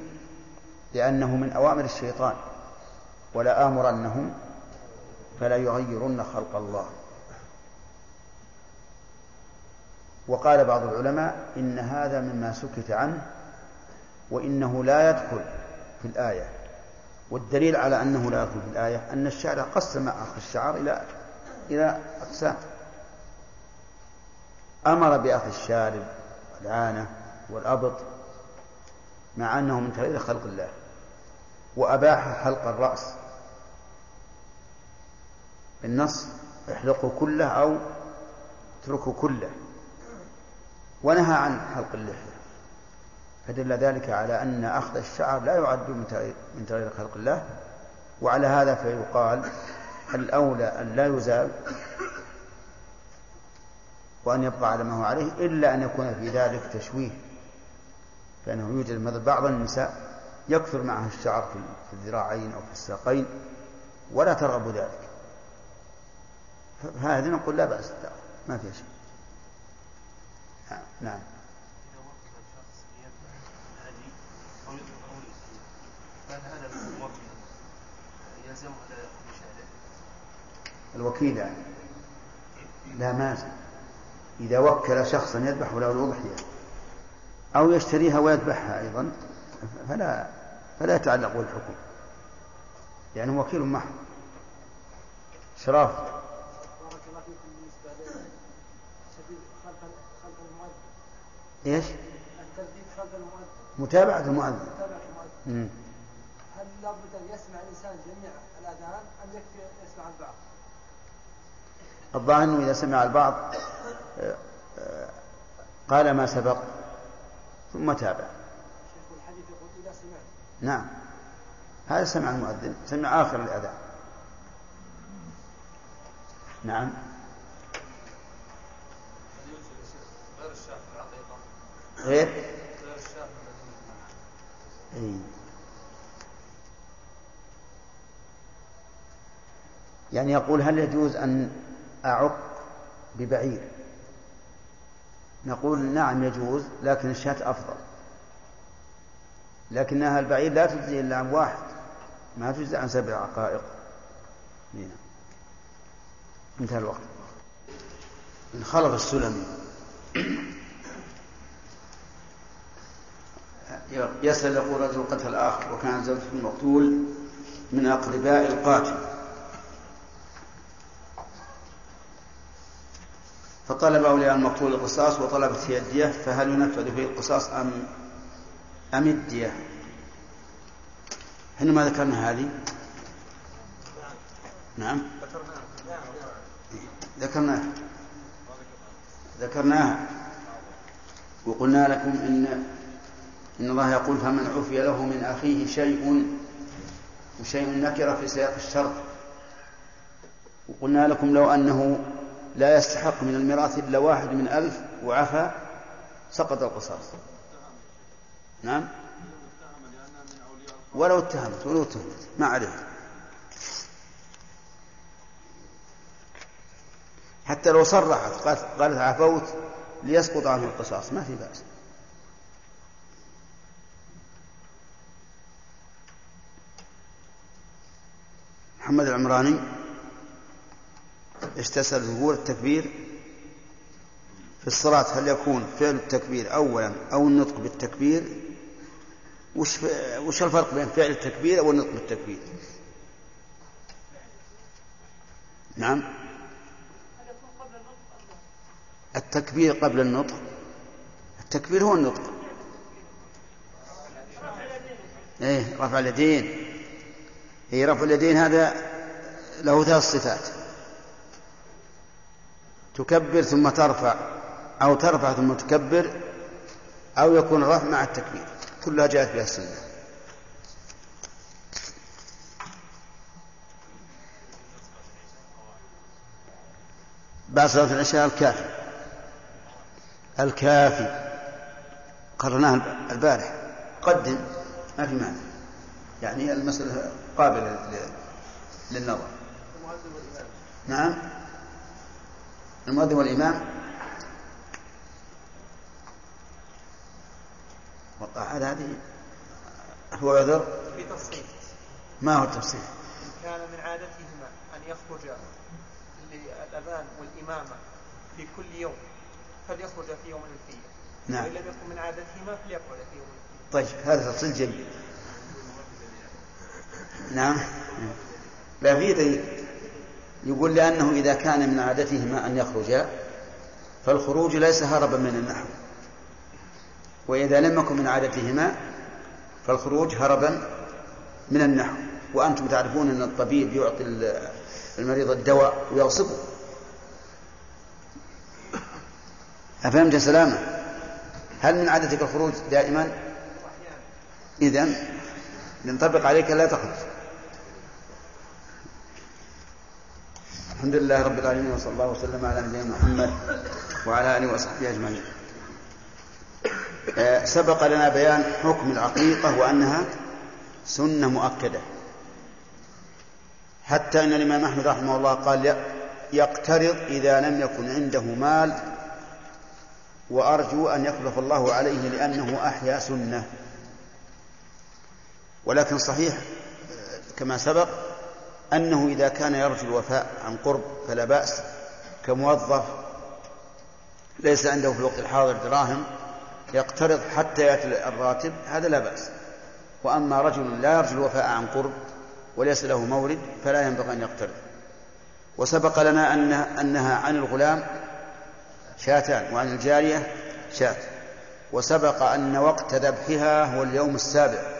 لأنه من أوامر الشيطان. ولا آمرنهم فلا يغيرن خلق الله. وقال بعض العلماء إن هذا مما سكت عنه وإنه لا يدخل في الآية والدليل على أنه لا يدخل في الآية أن الشارع قسم الشعر إلى إلى أقسام. أمر باخذ الشارب والعانة والأبط مع أنه من تغيير خلق الله وأباح حلق الرأس النص احلقوا كله أو اتركوا كله ونهى عن حلق اللحية. فدل ذلك على أن أخذ الشعر لا يعد من تغيير خلق الله. وعلى هذا فيقال الأولى أن لا يزال وأن يبقى على ما هو عليه إلا أن يكون في ذلك تشويه فإنه يوجد مثل بعض النساء يكثر معها الشعر في الذراعين أو في الساقين ولا ترغب ذلك. فهذه نقول لا بأس ما فيها شيء. نعم. الوكيل يعني. لا مازن إذا وكل شخصا يذبح له الأضحية أو يشتريها ويذبحها أيضا فلا فلا يتعلق بالحكم. يعني وكيل محض. شراف بارك الله فيكم بالنسبة للشديد خلف خلف المؤذن. إيش؟ الترديد خلف المؤذن. متابعة المؤذن. متابعة المؤذن. لابد أن يسمع الإنسان جميع الآذان ام يكفي يسمع البعض؟ الظاهر أنه إذا سمع البعض آه، آه، قال ما سبق ثم تابع شيخ الحديث يقول إذا سمعت. نعم. هذا سمع المؤذن سمع آخر الأذان. نعم. غير غير غير؟ الشاف أي. يعني يقول هل يجوز أن أعق ببعير؟ نقول نعم يجوز لكن الشاة أفضل. لكنها البعير لا تجزي إلا عن واحد ما تجزي عن سبع عقائق. نعم. انتهى الوقت. انخلق السلمي يسأل يقول رجل قتل آخر وكان زوجته المقتول من أقرباء القاتل. فطلب أولياء المقتول القصاص وطلبت هي الدية فهل ينفذ فيه القصاص أم أم الدية؟ إحنا ما ذكرنا هذه؟ نعم ذكرناها ذكرناها وقلنا لكم ان إن الله يقول فمن عفي له من أخيه شيء وشيء نكره في سياق الشرط وقلنا لكم لو أنه لا يستحق من الميراث إلا واحد من ألف وعفى سقط القصاص. نعم. ولو اتهمت ولو اتهمت. ما عليه حتى لو صرحت قالت عفوت ليسقط عنه القصاص. ما في بأس. محمد العمراني إيش تسأل يقول التكبير في الصلاة. هل يكون فعل التكبير أولا أو النطق بالتكبير؟ وش, وش الفرق بين فعل التكبير والنطق بالتكبير؟ نعم. التكبير قبل النطق. التكبير هو النطق. إيه رفع اليدين. اي رفع اليدين هذا له ثلاث صفات. تكبر ثم ترفع أو ترفع ثم تكبر أو يكون الرفع مع التكبير. كلها جاءت بها السنة. بعد صلاة العشاء الكافي. الكافي. قررناها البارح. قدم. ما في مانع. يعني المسألة قابلة للنظر. نعم؟ المؤذن والإمام. هذا هذه هو عذر. في تفصيل ما هو التفصيل كان من عادتهما أن يخرج للأذان والإمامة في كل يوم فليخرج في يوم الفية نعم. وإن لم يكن من عادتهما فليقعد في يوم الفية طيب هذا تفصيل جيد نعم. لا في دليل يقول لأنه إذا كان من عادتهما أن يخرجا فالخروج ليس هربا من النحو. وإذا لم يكن من عادتهما فالخروج هربا من النحو. وأنتم تعرفون أن الطبيب يعطي المريض الدواء ويغصبه. أفهمت سلامة؟ هل من عادتك الخروج دائما؟ إذا ينطبق عليك لا تخرج. الحمد لله رب العالمين وصلى الله وسلم على نبينا محمد وعلى آله وصحبه أجمعين. آه، سبق لنا بيان حكم العقيقة وأنها سنة مؤكدة. حتى أن الإمام أحمد رحمه الله قال يقترض إذا لم يكن عنده مال وأرجو أن يخلف الله عليه لأنه أحيا سنة. ولكن صحيح كما سبق أنه إذا كان يرجو الوفاء عن قرب فلا بأس كموظف ليس عنده في الوقت الحاضر دراهم يقترض حتى يأتي الراتب هذا لا بأس. وأما رجل لا يرجو الوفاء عن قرب وليس له مورد فلا ينبغي أن يقترض. وسبق لنا أنها, أنها عن الغلام شاتان وعن الجارية شات. وسبق أن وقت ذبحها هو اليوم السابع.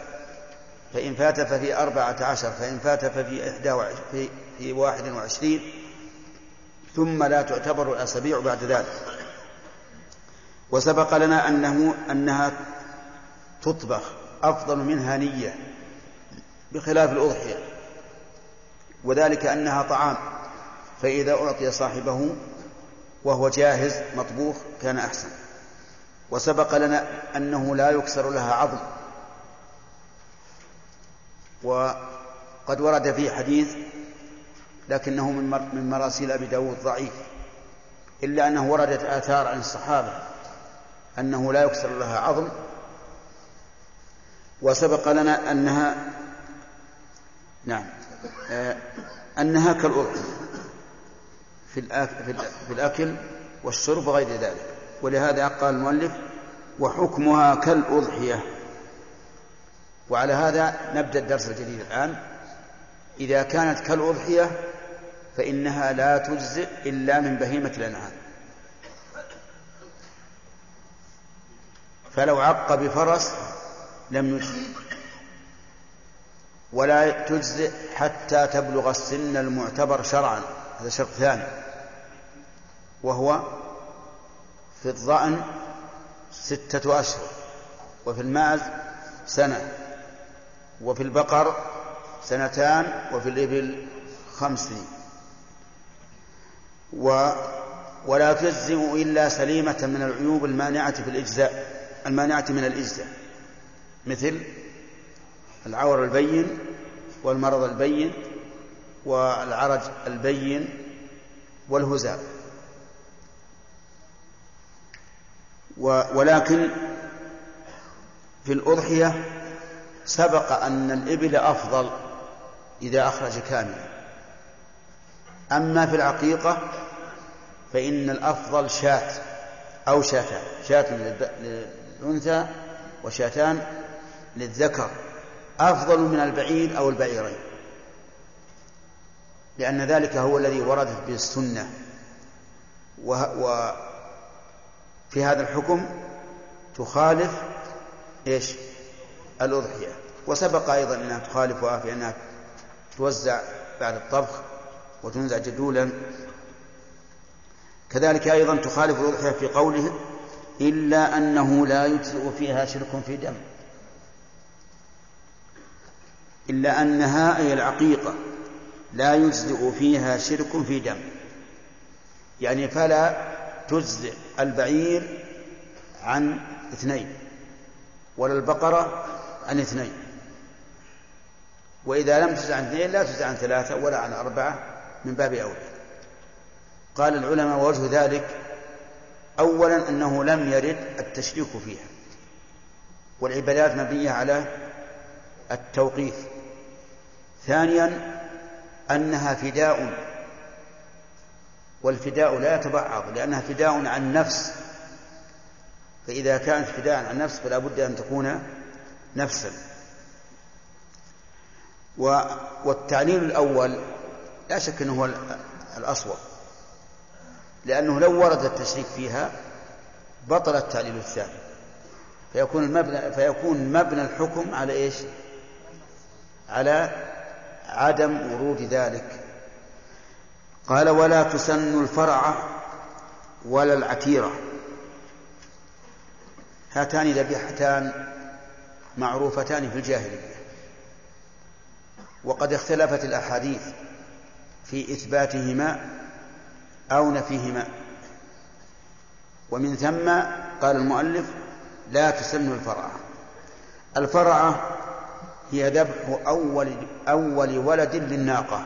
فإن فات ففي أربعة عشر فإن فات ففي إحدى في, في واحد وعشرين ثم لا تعتبر الأسابيع بعد ذلك. وسبق لنا أنه أنها تطبخ أفضل منها نية بخلاف الأضحية وذلك أنها طعام فإذا أعطي صاحبه وهو جاهز مطبوخ كان أحسن. وسبق لنا أنه لا يكسر لها عظم. وقد ورد فيه حديث لكنه من من مراسيل أبي داود ضعيف إلا أنه وردت آثار عن الصحابة أنه لا يكسر لها عظم وسبق لنا أنها نعم آه، أنها كالأضحية في الأكل, في الأكل والشرب وغير ذلك ولهذا قال المؤلف وحكمها كالأضحية. وعلى هذا نبدأ الدرس الجديد الآن. إذا كانت كالأضحية فإنها لا تجزئ إلا من بهيمة الأنعام. فلو عق بفرس لم يجزئ ولا تجزئ حتى تبلغ السن المعتبر شرعا. هذا شرط ثاني. وهو في الظأن ستة أشهر وفي الماعز سنة. وفي البقر سنتان وفي الإبل خمس. سنين و ولا تجزئ إلا سليمة من العيوب المانعة في الإجزاء المانعة من الإجزاء. مثل العور البين والمرض البين والعرج البين والهزال ولكن في الأضحية سبق أن الإبل أفضل إذا أخرج كاملا. أما في العقيقة فإن الأفضل شاة أو شاتان شاة للأنثى وشاتان للذكر. أفضل من البعير أو البعيرين لأن ذلك هو الذي وردت به السنة. وفي هذا الحكم تخالف إيش؟ الأضحية. وسبق أيضا أنها تخالفها في أنها توزع بعد الطبخ وتنزع جدولا. كذلك أيضا تخالف الأضحية في قوله إلا أنه لا يجزئ فيها شرك في دم. إلا أنها أي العقيقة لا يجزئ فيها شرك في دم. يعني فلا تجزئ البعير عن اثنين ولا البقرة عن اثنين. وإذا لم تجزع عن اثنين لا تجزع عن ثلاثة ولا عن أربعة من باب أولى قال العلماء ووجه ذلك أولا أنه لم يرد التشريك فيها. والعبادات مبنية على التوقيف. ثانيا أنها فداء والفداء لا يتبعض لأنها فداء عن نفس. فإذا كانت فداء عن نفس فلا بد أن تكون نفسا. والتعليل الأول لا شك أنه هو الأصوب. لأنه لو ورد التشريك فيها بطل التعليل الثاني. فيكون المبنى فيكون مبنى الحكم على إيش؟ على عدم ورود ذلك. قال ولا تسن الفرع ولا العتيرة. هاتان ذبيحتان معروفتان في الجاهلية. وقد اختلفت الأحاديث في إثباتهما أو نفيهما. ومن ثم قال المؤلف لا تسن الفرعة الفرعة هي ذبح أول أول ولد للناقة.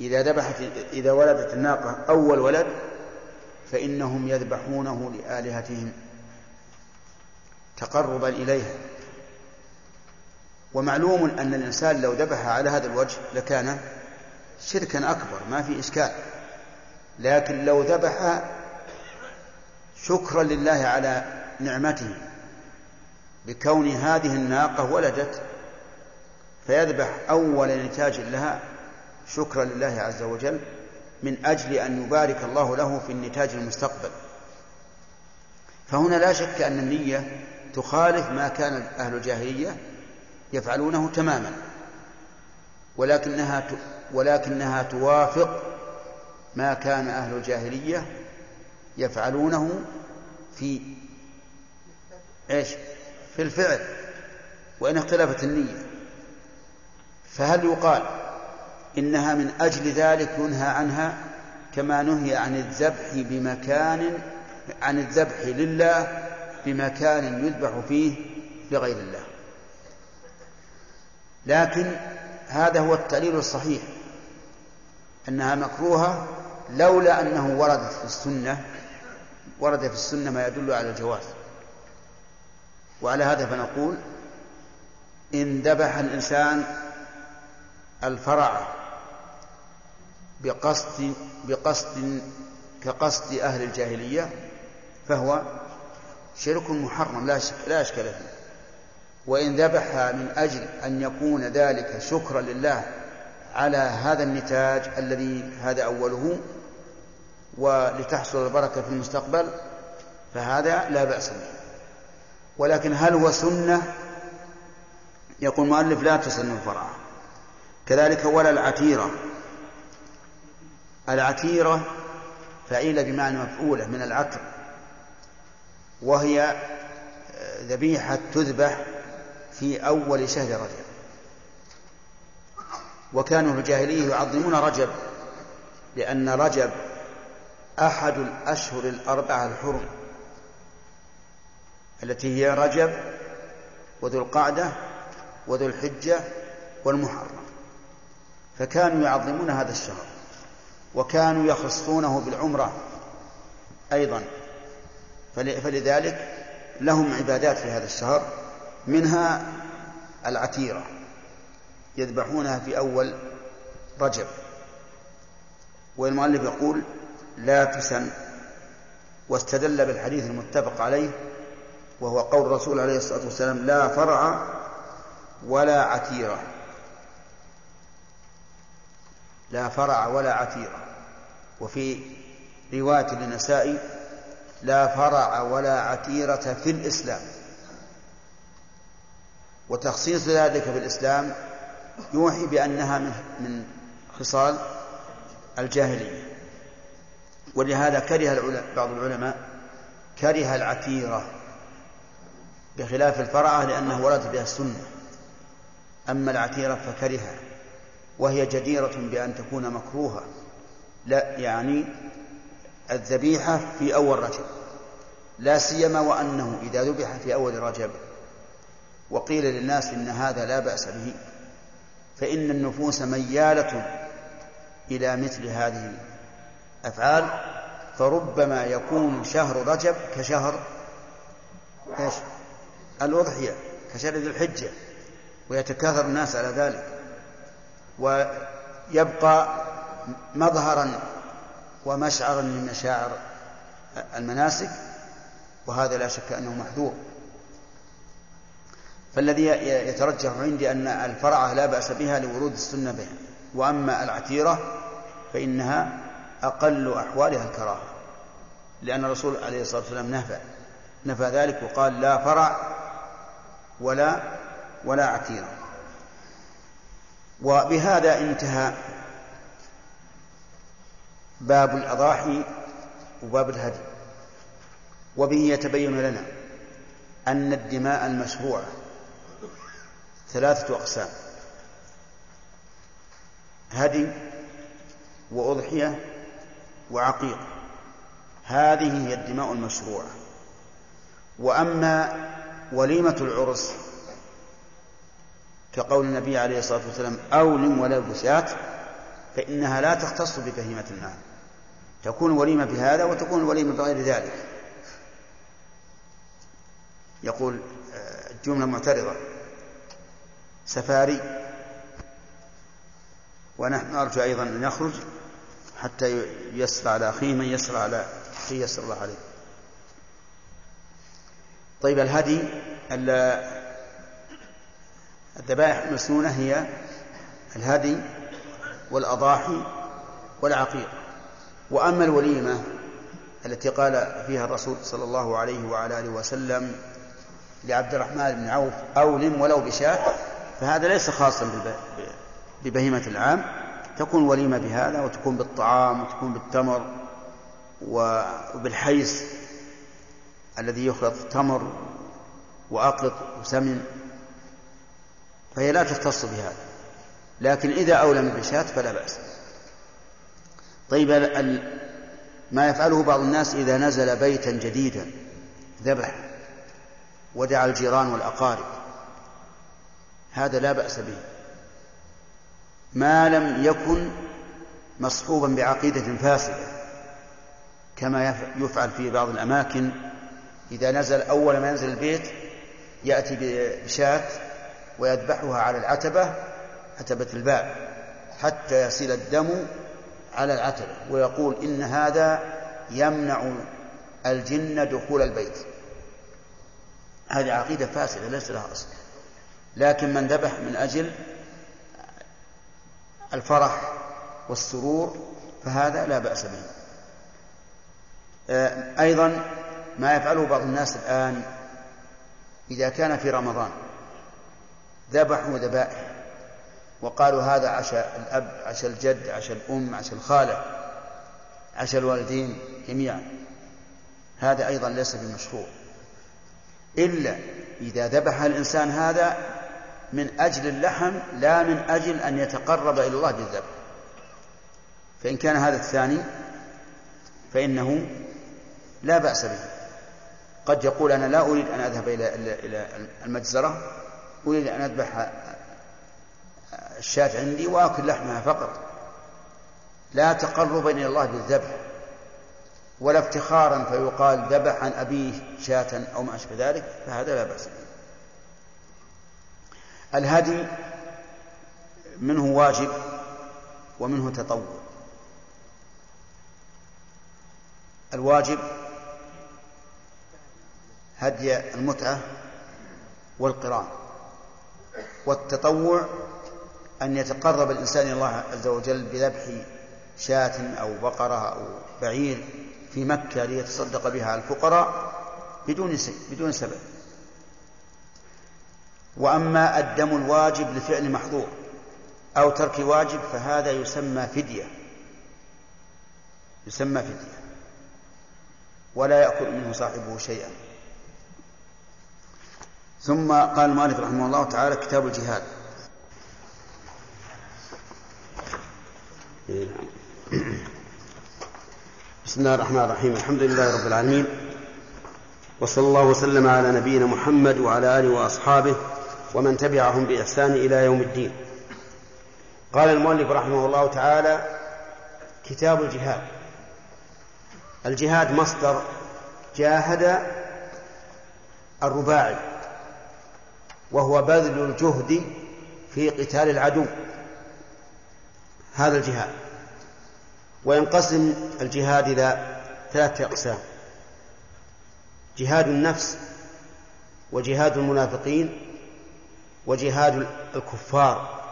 إذا ذبحت إذا ولدت الناقة أول ولد فإنهم يذبحونه لآلهتهم. تقربا إليها ومعلوم أن الإنسان لو ذبح على هذا الوجه لكان شركا أكبر ما في إشكال. لكن لو ذبح شكرا لله على نعمته بكون هذه الناقة ولدت فيذبح أول نتاج لها شكرا لله عز وجل من أجل أن يبارك الله له في النتاج المستقبل. فهنا لا شك أن النية تخالف ما كان أهل الجاهلية يفعلونه تماما ولكنها ولكنها توافق ما كان أهل الجاهلية يفعلونه في إيش؟ في الفعل وإن اختلفت النية فهل يقال إنها من أجل ذلك ينهى عنها كما نهي عن الذبح بمكان عن الذبح لله بمكان يذبح فيه لغير الله. لكن هذا هو التعليل الصحيح أنها مكروهة لولا أنه وردت في السنة ورد في السنة ما يدل على الجواز. وعلى هذا فنقول إن ذبح الإنسان الفرع بقصد بقصد كقصد أهل الجاهلية فهو شرك محرم لا لا أشكال فيه. وإن ذبح من أجل أن يكون ذلك شكرا لله على هذا النتاج الذي هذا أوله ولتحصل البركة في المستقبل فهذا لا بأس به. ولكن هل هو سنة؟ يقول المؤلف لا تسن الفرع. كذلك ولا العتيرة. العتيرة فعيلة بمعنى مفعولة من العتر. وهي ذبيحة تذبح في أول شهر رجب. وكانوا في الجاهلية يعظمون رجب لأن رجب أحد الأشهر الأربعة الحرم التي هي رجب وذو القعدة وذو الحجة والمحرم. فكانوا يعظمون هذا الشهر وكانوا يخصونه بالعمرة أيضا. فلذلك لهم عبادات في هذا الشهر منها العتيرة يذبحونها في أول رجب. والمؤلف يقول لا تسن. واستدل بالحديث المتفق عليه وهو قول الرسول عليه الصلاة والسلام لا فرع ولا عتيرة. لا فرع ولا عتيرة. وفي رواية للنسائي لا فرع ولا عتيرة في الإسلام. وتخصيص ذلك بالإسلام يوحي بأنها من خصال الجاهلية. ولهذا كره بعض العلماء كره العتيرة بخلاف الفرعة لأنه ورد بها السنة. أما العتيرة فكرهها وهي جديرة بأن تكون مكروهة لا يعني الذبيحة في أول رجب لا سيما وأنه إذا ذبح في أول رجب وقيل للناس إن هذا لا بأس به فإن النفوس ميالة إلى مثل هذه الأفعال فربما يكون شهر رجب كشهر إيش؟ الأضحية كشهر ذي الحجة ويتكاثر الناس على ذلك ويبقى مظهرا ومشعرا من مشاعر المناسك وهذا لا شك أنه محذور. فالذي يترجح عندي أن الفرعة لا بأس بها لورود السنة بها وأما العتيرة فإنها أقل أحوالها الكراهة لأن الرسول عليه الصلاة والسلام نفى نفى ذلك وقال لا فرع ولا ولا عتيرة. وبهذا انتهى باب الأضاحي وباب الهدي. وبه يتبين لنا أن الدماء المشروعة ثلاثة أقسام هدي وأضحية وعقيق. هذه هي الدماء المشروعة وأما وليمة العرس كقول النبي عليه الصلاة والسلام أولم ولا بسات فإنها لا تختص ببهيمة النعم تكون وليمة بهذا وتكون وليمة بغير ذلك. يقول جملة معترضة. سفاري ونحن نرجو أيضا أن يخرج حتى يسر على أخيه من يسر على أخيه يسر الله عليه. طيب الهدي الذبائح المسنونة هي الهدي والأضاحي والعقيق. وأما الوليمة التي قال فيها الرسول صلى الله عليه وعلى آله وسلم لعبد الرحمن بن عوف أولم ولو بشاة فهذا ليس خاصا ببهيمة العام. تكون وليمة بهذا وتكون بالطعام وتكون بالتمر وبالحيس الذي يخلط تمر وأقط وسمن فهي لا تختص بهذا. لكن إذا أولم بشاة فلا بأس. طيب ما يفعله بعض الناس إذا نزل بيتا جديدا ذبح ودعا الجيران والأقارب. هذا لا بأس به. ما لم يكن مصحوبا بعقيدة فاسدة كما يفعل في بعض الأماكن. إذا نزل أول ما ينزل البيت يأتي بشاة ويذبحها على العتبة عتبة الباب حتى يصل الدم على العتبة ويقول إن هذا يمنع الجن دخول البيت. هذه عقيدة فاسدة ليس لها أصل. لكن من ذبح من أجل الفرح والسرور فهذا لا بأس به. آه، أيضا ما يفعله بعض الناس الآن إذا كان في رمضان ذبحوا ذبائح وقالوا هذا عشاء الأب عشاء الجد عشاء الأم عشاء الخالة عشاء الوالدين جميعا. هذا أيضا ليس بمشروع. إلا إذا ذبح الإنسان هذا من أجل اللحم لا من أجل أن يتقرب إلى الله بالذبح. فإن كان هذا الثاني فإنه لا بأس به. قد يقول أنا لا أريد أن أذهب إلى إلى المجزرة أريد أن أذبح الشاة عندي وآكل لحمها فقط. لا تقربا إلى الله بالذبح ولا افتخارا فيقال ذبح عن أبيه شاة أو ما أشبه ذلك فهذا لا بأس به. الهدي منه واجب ومنه تطوع. الواجب هدي المتعة والقران والتطوع أن يتقرب الإنسان إلى الله عز وجل بذبح شاة أو بقرة أو بعير في مكة ليتصدق بها الفقراء بدون بدون سبب. وأما الدم الواجب لفعل محظور أو ترك واجب فهذا يسمى فدية. يسمى فدية. ولا يأكل منه صاحبه شيئا. ثم قال المؤلف رحمه الله تعالى كتاب الجهاد. بسم الله الرحمن الرحيم. الحمد لله رب العالمين. وصلى الله وسلم على نبينا محمد وعلى آله وأصحابه ومن تبعهم بإحسان إلى يوم الدين. قال المؤلف رحمه الله تعالى كتاب الجهاد. الجهاد مصدر جاهد الرباعي وهو بذل الجهد في قتال العدو. هذا الجهاد وينقسم الجهاد إلى ثلاثة أقسام جهاد النفس وجهاد المنافقين وجهاد الكفار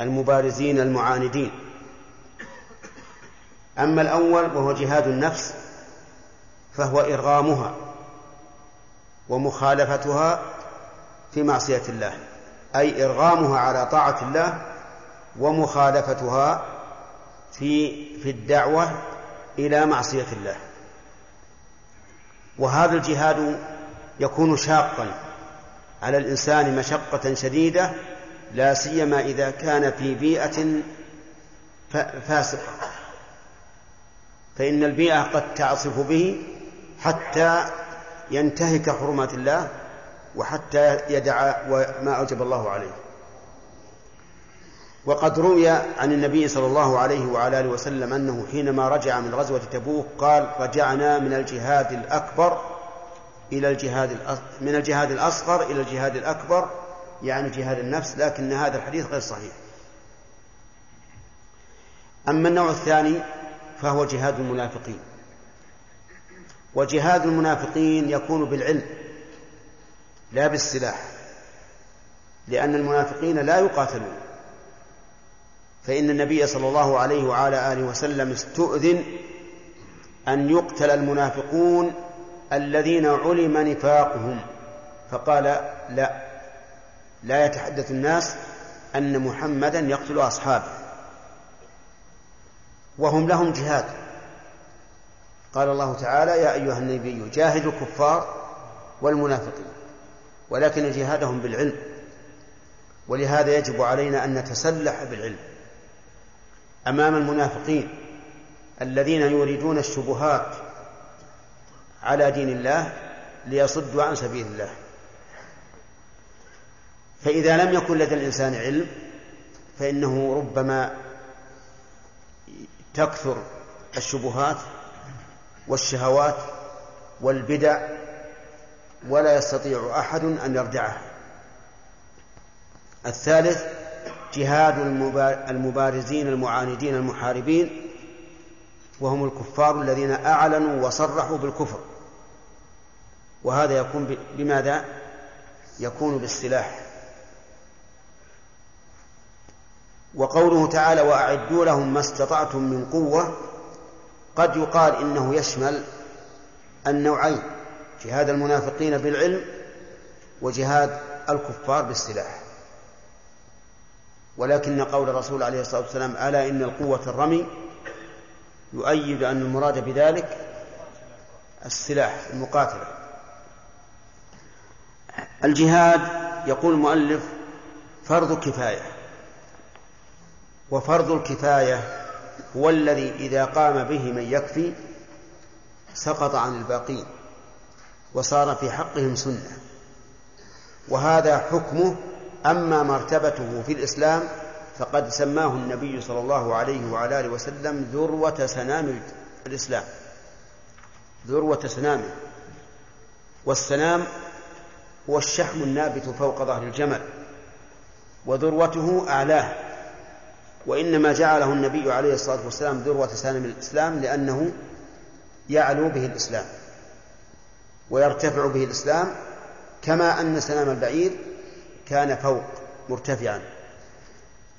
المبارزين المعاندين. أما الأول وهو جهاد النفس فهو إرغامها ومخالفتها في معصية الله أي إرغامها على طاعة الله ومخالفتها في في الدعوة إلى معصية الله. وهذا الجهاد يكون شاقا على الإنسان مشقة شديدة لا سيما إذا كان في بيئة ف- فاسق فإن البيئة قد تعصف به حتى ينتهك حرمات الله وحتى يدع ما أوجب الله عليه. وقد روي عن النبي صلى الله عليه وعلى آله وسلم أنه حينما رجع من غزوة تبوك قال رجعنا من الجهاد الأكبر إلى الجهاد من الجهاد الأصغر إلى الجهاد الأكبر يعني جهاد النفس لكن هذا الحديث غير صحيح. أما النوع الثاني فهو جهاد المنافقين. وجهاد المنافقين يكون بالعلم لا بالسلاح لأن المنافقين لا يقاتلون. فإن النبي صلى الله عليه وعلى آله وسلم استؤذن أن يقتل المنافقون الذين علم نفاقهم. فقال لا لا يتحدث الناس أن محمدا يقتل أصحابه. وهم لهم جهاد. قال الله تعالى يا أيها النبي جاهد الكفار والمنافقين ولكن جهادهم بالعلم. ولهذا يجب علينا أن نتسلح بالعلم. أمام المنافقين الذين يريدون الشبهات على دين الله ليصدوا عن سبيل الله. فإذا لم يكن لدى الإنسان علم فإنه ربما تكثر الشبهات والشهوات والبدع ولا يستطيع أحد أن يردعها الثالث جهاد المبارزين المعاندين المحاربين وهم الكفار الذين أعلنوا وصرحوا بالكفر. وهذا يكون بماذا؟ يكون بالسلاح. وقوله تعالى وأعدوا لهم ما استطعتم من قوة قد يقال إنه يشمل النوعين جهاد المنافقين بالعلم وجهاد الكفار بالسلاح. ولكن قول الرسول عليه الصلاة والسلام ألا إن القوة الرمي يؤيد أن المراد بذلك السلاح المقاتلة. الجهاد يقول المؤلف فرض كفاية وفرض الكفاية هو الذي إذا قام به من يكفي سقط عن الباقين وصار في حقهم سنة. وهذا حكمه أما مرتبته في الإسلام فقد سماه النبي صلى الله عليه وعلى آله وسلم ذروة سنام الإسلام. ذروة سنامه والسنام هو الشحم النابت فوق ظهر الجمل وذروته أعلاه وإنما جعله النبي عليه الصلاة والسلام ذروة سنام الإسلام لأنه يعلو به الإسلام ويرتفع به الإسلام كما أن سنام البعير كان فوق مرتفعا.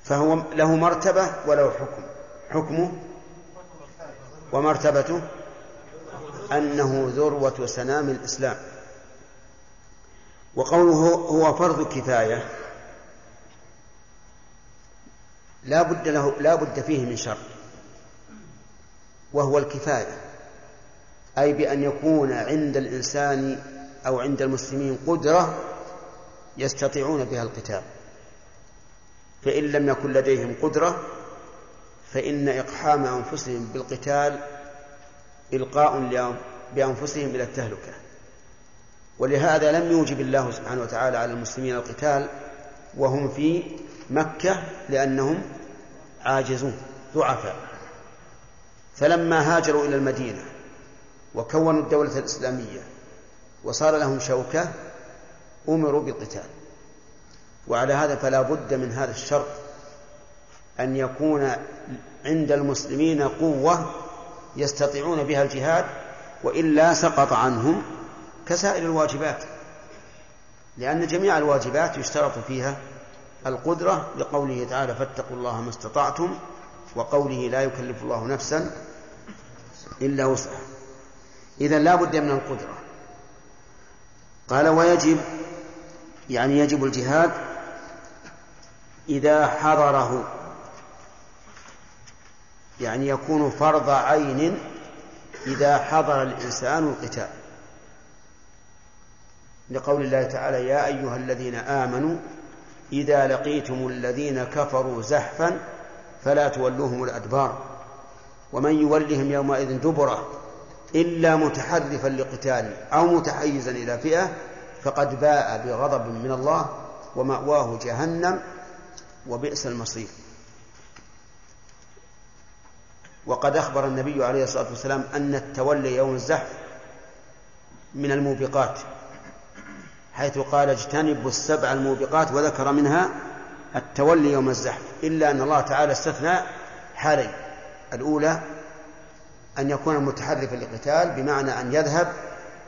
فهو له مرتبة وله حكم. حكمه ومرتبته أنه ذروة سنام الإسلام. وقوله هو فرض كفاية لا بد له لا بد فيه من شرط وهو الكفاية. أي بأن يكون عند الإنسان أو عند المسلمين قدرة يستطيعون بها القتال. فإن لم يكن لديهم قدرة فإن إقحام أنفسهم بالقتال إلقاء بأنفسهم إلى التهلكة. ولهذا لم يوجب الله سبحانه وتعالى على المسلمين القتال وهم في مكة لأنهم عاجزون ضعفاء. فلما هاجروا إلى المدينة وكونوا الدولة الإسلامية وصار لهم شوكة أمروا بالقتال وعلى هذا فلا بد من هذا الشرط أن يكون عند المسلمين قوة يستطيعون بها الجهاد وإلا سقط عنهم كسائر الواجبات. لأن جميع الواجبات يشترط فيها القدرة لقوله تعالى فاتقوا الله ما استطعتم وقوله لا يكلف الله نفسا إلا وسعها. إذا لا بد من القدرة. قال ويجب يعني يجب الجهاد إذا حضره. يعني يكون فرض عين إذا حضر الإنسان القتال. لقول الله تعالى يا أيها الذين آمنوا إذا لقيتم الذين كفروا زحفا فلا تولوهم الأدبار. ومن يولهم يومئذ دبرة إلا متحرفا لقتال أو متحيزا إلى فئة فقد باء بغضب من الله ومأواه جهنم وبئس المصير. وقد أخبر النبي عليه الصلاة والسلام أن التولي يوم الزحف من الموبقات حيث قال اجتنبوا السبع الموبقات وذكر منها التولي يوم الزحف إلا أن الله تعالى استثنى حالين الأولى أن يكون متحرفا للقتال بمعنى أن يذهب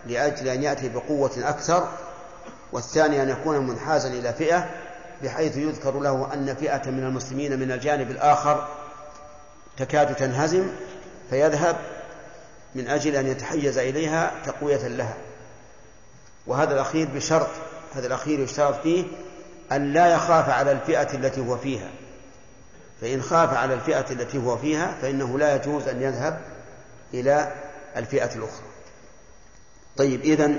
لأجل أن يأتي بقوة أكثر والثاني أن يكون منحازا إلى فئة بحيث يذكر له أن فئة من المسلمين من الجانب الآخر تكاد تنهزم فيذهب من أجل أن يتحيز إليها تقوية لها. وهذا الأخير بشرط هذا الأخير يشترط فيه أن لا يخاف على الفئة التي هو فيها. فإن خاف على الفئة التي هو فيها فإنه لا يجوز أن يذهب إلى الفئة الأخرى. طيب إذن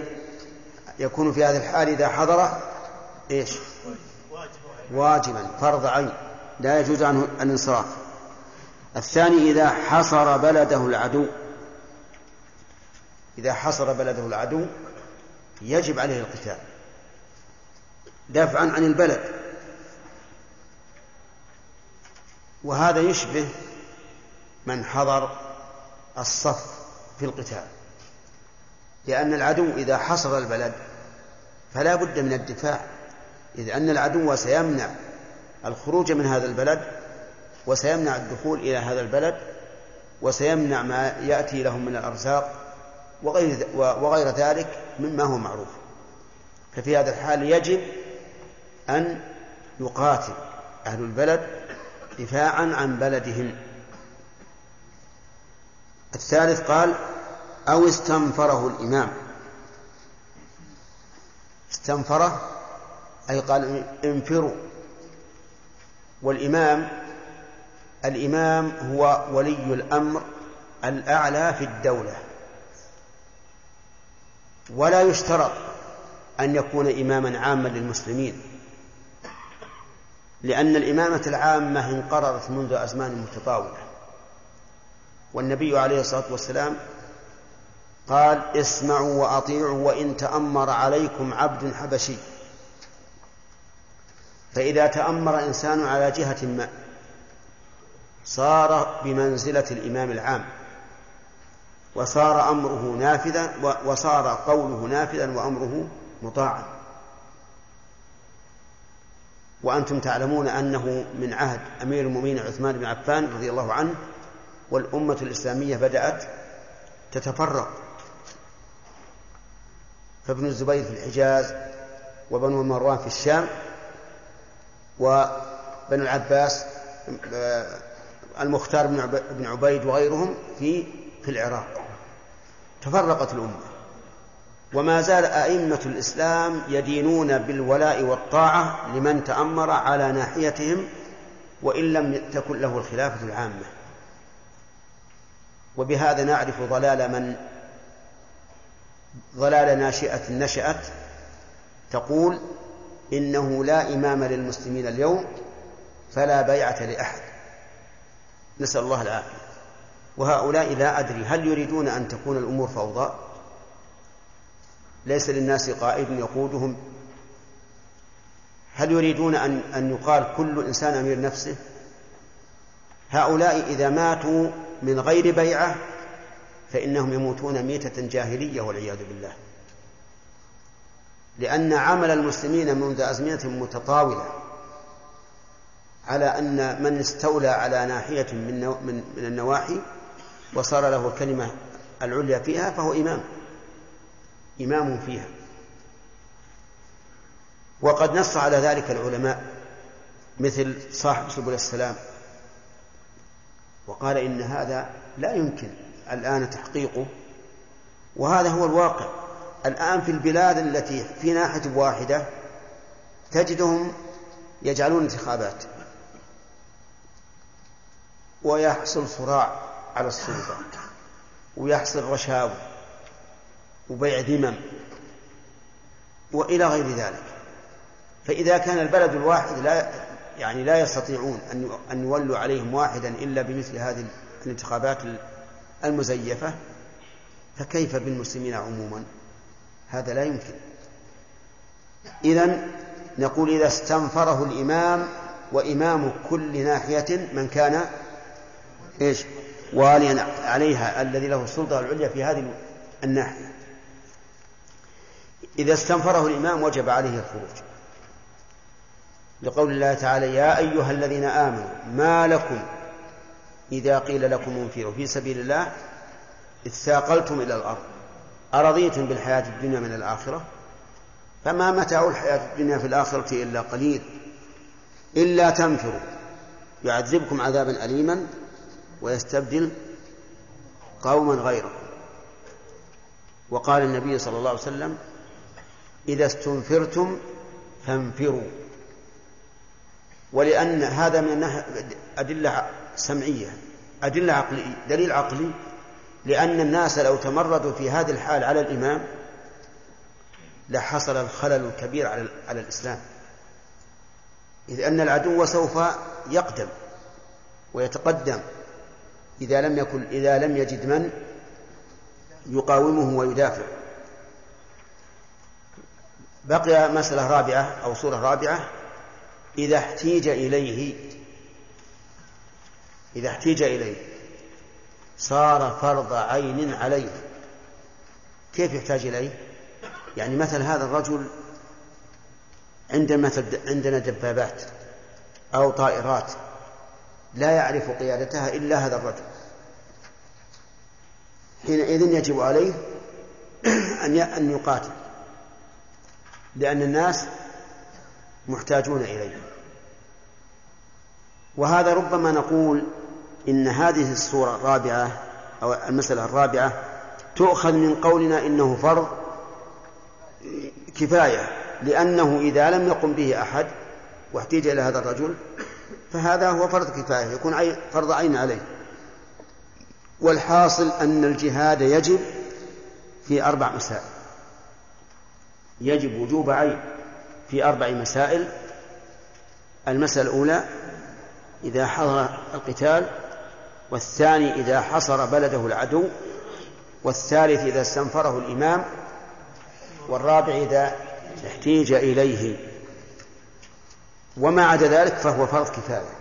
يكون في هذه الحال إذا حضر إيش؟ واجبا فرض عين لا يجوز عنه الانصراف. الثاني إذا حصر بلده العدو إذا حصر بلده العدو يجب عليه القتال. دافعا عن البلد. وهذا يشبه من حضر الصف في القتال. لأن العدو إذا حصر البلد فلا بد من الدفاع إذ أن العدو سيمنع الخروج من هذا البلد وسيمنع الدخول إلى هذا البلد وسيمنع ما يأتي لهم من الأرزاق وغير, وغير ذلك مما هو معروف. ففي هذا الحال يجب أن يقاتل أهل البلد دفاعا عن بلدهم. الثالث قال أو استنفره الإمام. استنفره أي قال انفروا. والإمام الإمام هو ولي الأمر الأعلى في الدولة. ولا يشترط أن يكون إماما عاما للمسلمين لأن الإمامة العامة انقرضت منذ أزمان متطاولة. والنبي عليه الصلاة والسلام قال اسمعوا وأطيعوا وإن تأمر عليكم عبد حبشي. فإذا تأمر إنسان على جهة ما صار بمنزلة الإمام العام وصار أمره نافذا وصار قوله نافذا وأمره مطاعا. وأنتم تعلمون أنه من عهد أمير المؤمنين عثمان بن عفان رضي الله عنه والأمة الإسلامية بدأت تتفرق. فابن الزبير في الحجاز وبنو مروان في الشام وبنو العباس آه، المختار بن عبيد وغيرهم في في العراق. تفرقت الأمة. وما زال أئمة الإسلام يدينون بالولاء والطاعة لمن تأمر على ناحيتهم وإن لم تكن له الخلافة العامة. وبهذا نعرف ضلال من ضلال ناشئة نشأت تقول إنه لا إمام للمسلمين اليوم فلا بيعة لأحد. نسأل الله العافية. وهؤلاء لا أدري هل يريدون أن تكون الأمور فوضى؟ ليس للناس قائد يقودهم. هل يريدون أن أن يقال كل إنسان أمير نفسه؟ هؤلاء إذا ماتوا من غير بيعة فإنهم يموتون ميتة جاهلية والعياذ بالله. لأن عمل المسلمين منذ أزمنة متطاولة على أن من استولى على ناحية من, من, من النواحي وصار له الكلمة العليا فيها فهو إمام. إمام فيها. وقد نص على ذلك العلماء مثل صاحب سبل السلام وقال إن هذا لا يمكن الآن تحقيقه وهذا هو الواقع. الآن في البلاد التي في ناحية واحدة تجدهم يجعلون انتخابات ويحصل صراع على السلطة ويحصل رشاوى وبيع ذمم وإلى غير ذلك. فإذا كان البلد الواحد لا يعني لا يستطيعون أن أن يولوا عليهم واحدا إلا بمثل هذه الانتخابات المزيفة فكيف بالمسلمين عموما؟ هذا لا يمكن. إذا نقول إذا استنفره الإمام وإمام كل ناحية من كان إيش؟ واليا عليها الذي له السلطة العليا في هذه الناحية. إذا استنفره الإمام وجب عليه الخروج. لقول الله تعالى يا أيها الذين آمنوا ما لكم إذا قيل لكم انفروا في سبيل الله اثاقلتم إلى الأرض. أرضيتم بالحياة الدنيا من الآخرة؟ فما متاع الحياة الدنيا في الآخرة إلا قليل. إلا تنفروا. يعذبكم عذابا أليما ويستبدل قوما غيركم وقال النبي صلى الله عليه وسلم إذا استنفرتم فانفروا. ولأن هذا من أدلة سمعية أدلة عقلية دليل عقلي لأن الناس لو تمردوا في هذه الحال على الإمام لحصل الخلل الكبير على على الإسلام. إذ أن العدو سوف يقدم ويتقدم إذا لم يكن إذا لم يجد من يقاومه ويدافع. بقي مسألة رابعة أو صورة رابعة إذا احتيج إليه إذا احتيج إليه. صار فرض عين عليه. كيف يحتاج إليه؟ يعني مثل هذا الرجل عندنا عندنا دبابات أو طائرات لا يعرف قيادتها إلا هذا الرجل. حينئذ يجب عليه أن أن يقاتل. لأن الناس محتاجون إليه. وهذا ربما نقول إن هذه الصورة الرابعة أو المسألة الرابعة تؤخذ من قولنا إنه فرض كفاية لأنه إذا لم يقم به أحد واحتيج إلى هذا الرجل فهذا هو فرض كفاية يكون فرض عين عليه. والحاصل أن الجهاد يجب في أربع مسائل. يجب وجوب عين في أربع مسائل. المسألة الأولى إذا حضر القتال والثاني إذا حصر بلده العدو والثالث إذا استنفره الإمام والرابع إذا احتيج إليه. وما عدا ذلك فهو فرض كفاية.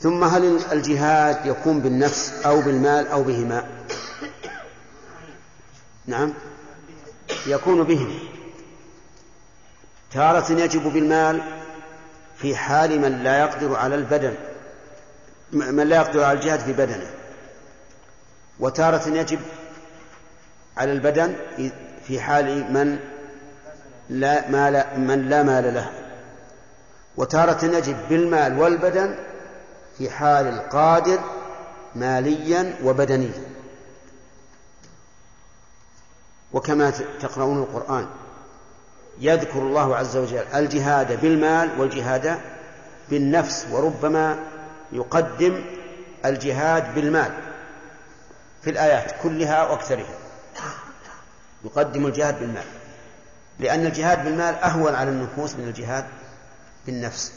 ثم هل الجهاد يكون بالنفس أو بالمال أو بهما؟ نعم. يكون بهما تارة يجب بالمال في حال من لا يقدر على البدن. من لا يقدر على الجهاد في بدنه. وتارة يجب على البدن في حال من لا مال من لا مال له. وتارة يجب بالمال والبدن في حال القادر ماليا وبدنيا. وكما تقرؤون القرآن. يذكر الله عز وجل الجهاد بالمال والجهاد بالنفس وربما يقدم الجهاد بالمال في الآيات كلها وأكثرها. يقدم الجهاد بالمال. لأن الجهاد بالمال أهون على النفوس من الجهاد بالنفس.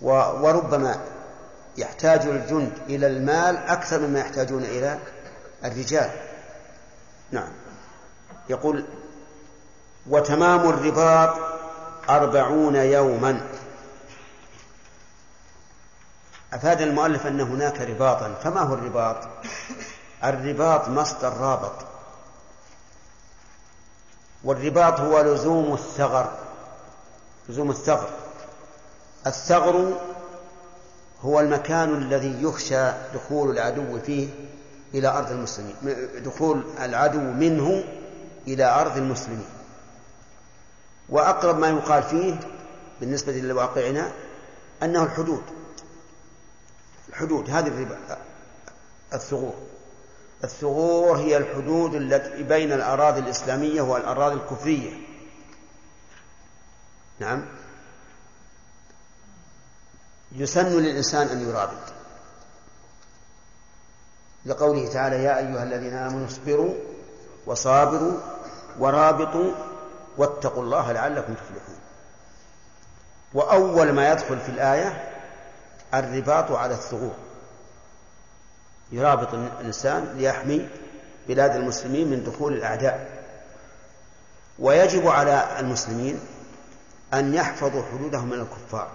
وربما يحتاج الجند إلى المال أكثر مما يحتاجون إلى الرجال. نعم. يقول وتمام الرباط أربعون يوما. أفاد المؤلف أن هناك رباطا. فما هو الرباط؟ الرباط مصدر رابط. والرباط هو لزوم الثغر. لزوم الثغر. الثغر هو المكان الذي يخشى دخول العدو فيه إلى أرض المسلمين. دخول العدو منه إلى أرض المسلمين. وأقرب ما يقال فيه بالنسبة لواقعنا أنه الحدود. الحدود هذه الربا الثغور. الثغور هي الحدود التي بين الأراضي الإسلامية والأراضي الكفرية. نعم. يسن للإنسان أن يرابط. لقوله تعالى يا أيها الذين آمنوا اصبروا وصابروا ورابطوا واتقوا الله لعلكم تفلحون. وأول ما يدخل في الآية الرباط على الثغور. يرابط الإنسان ليحمي بلاد المسلمين من دخول الأعداء. ويجب على المسلمين أن يحفظوا حدودهم من الكفار.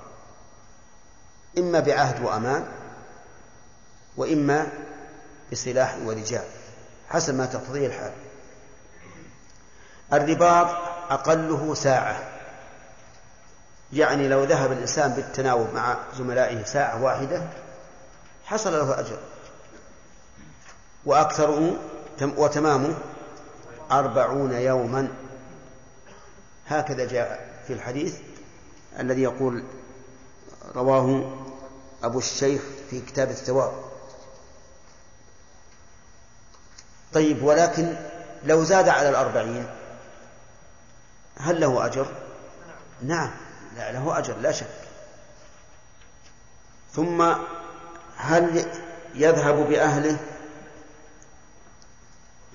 إما بعهد وأمان وإما بسلاح ورجال حسب ما تقتضيه الحال. الرباط أقله ساعة. يعني لو ذهب الإنسان بالتناوب مع زملائه ساعة واحدة حصل له أجر. وأكثره وتمامه أربعون يوما. هكذا جاء في الحديث الذي يقول رواه أبو الشيخ في كتاب الثواب. طيب ولكن لو زاد على الأربعين هل له أجر؟ نعم. لا له أجر لا شك. ثم هل يذهب بأهله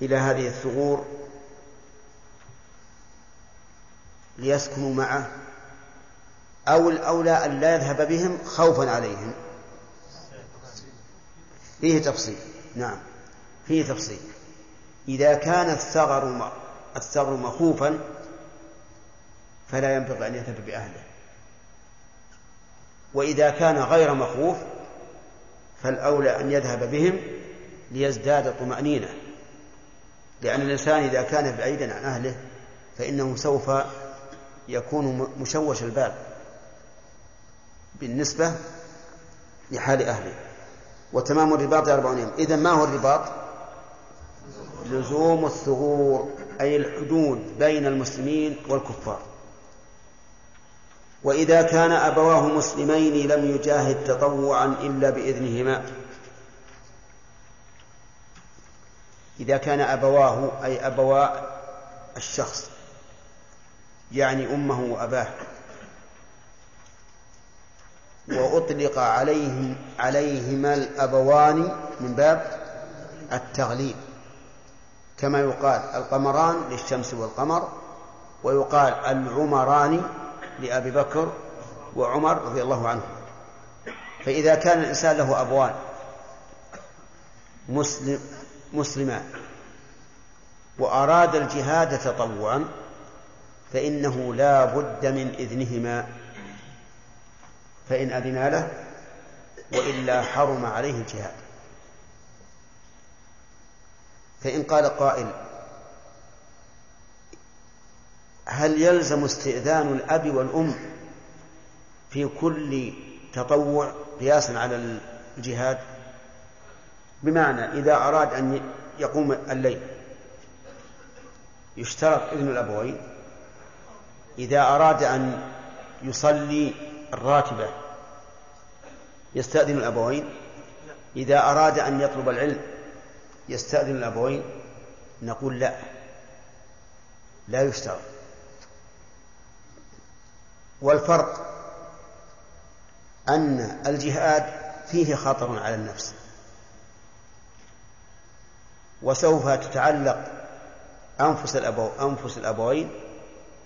إلى هذه الثغور ليسكنوا معه أو الأولى أن لا يذهب بهم خوفا عليهم؟ فيه تفصيل. نعم فيه تفصيل. إذا كان الثغر الثغر مخوفا فلا ينبغي أن يذهب بأهله. وإذا كان غير مخوف فالأولى أن يذهب بهم ليزداد طمأنينة. لأن الإنسان إذا كان بعيدا عن أهله فإنه سوف يكون مشوش البال بالنسبة لحال أهله. وتمام الرباط أربعون يوم. إذا ما هو الرباط؟ لزوم الثغور أي الحدود بين المسلمين والكفار. وإذا كان أبواه مسلمين لم يجاهد تطوعا إلا بإذنهما. إذا كان أبواه أي أبوا الشخص يعني أمه وأباه. وأطلق عليهم عليهما الأبوان من باب التغليب. كما يقال القمران للشمس والقمر ويقال العمران لأبي بكر وعمر رضي الله عنهم. فإذا كان الإنسان له أبوان مسلم مسلمان وأراد الجهاد تطوعا فإنه لا بد من إذنهما. فإن أذنا له وإلا حرم عليه الجهاد. فإن قال قائل هل يلزم استئذان الأب والأم في كل تطوع قياسا على الجهاد؟ بمعنى إذا أراد أن يقوم الليل يشترط إذن الأبوين إذا أراد أن يصلي الراتبة يستأذن الأبوين. إذا أراد أن يطلب العلم يستأذن الأبوين. نقول لا لا يشترط. والفرق أن الجهاد فيه خطر على النفس. وسوف تتعلق أنفس الأبو أنفس الأبوين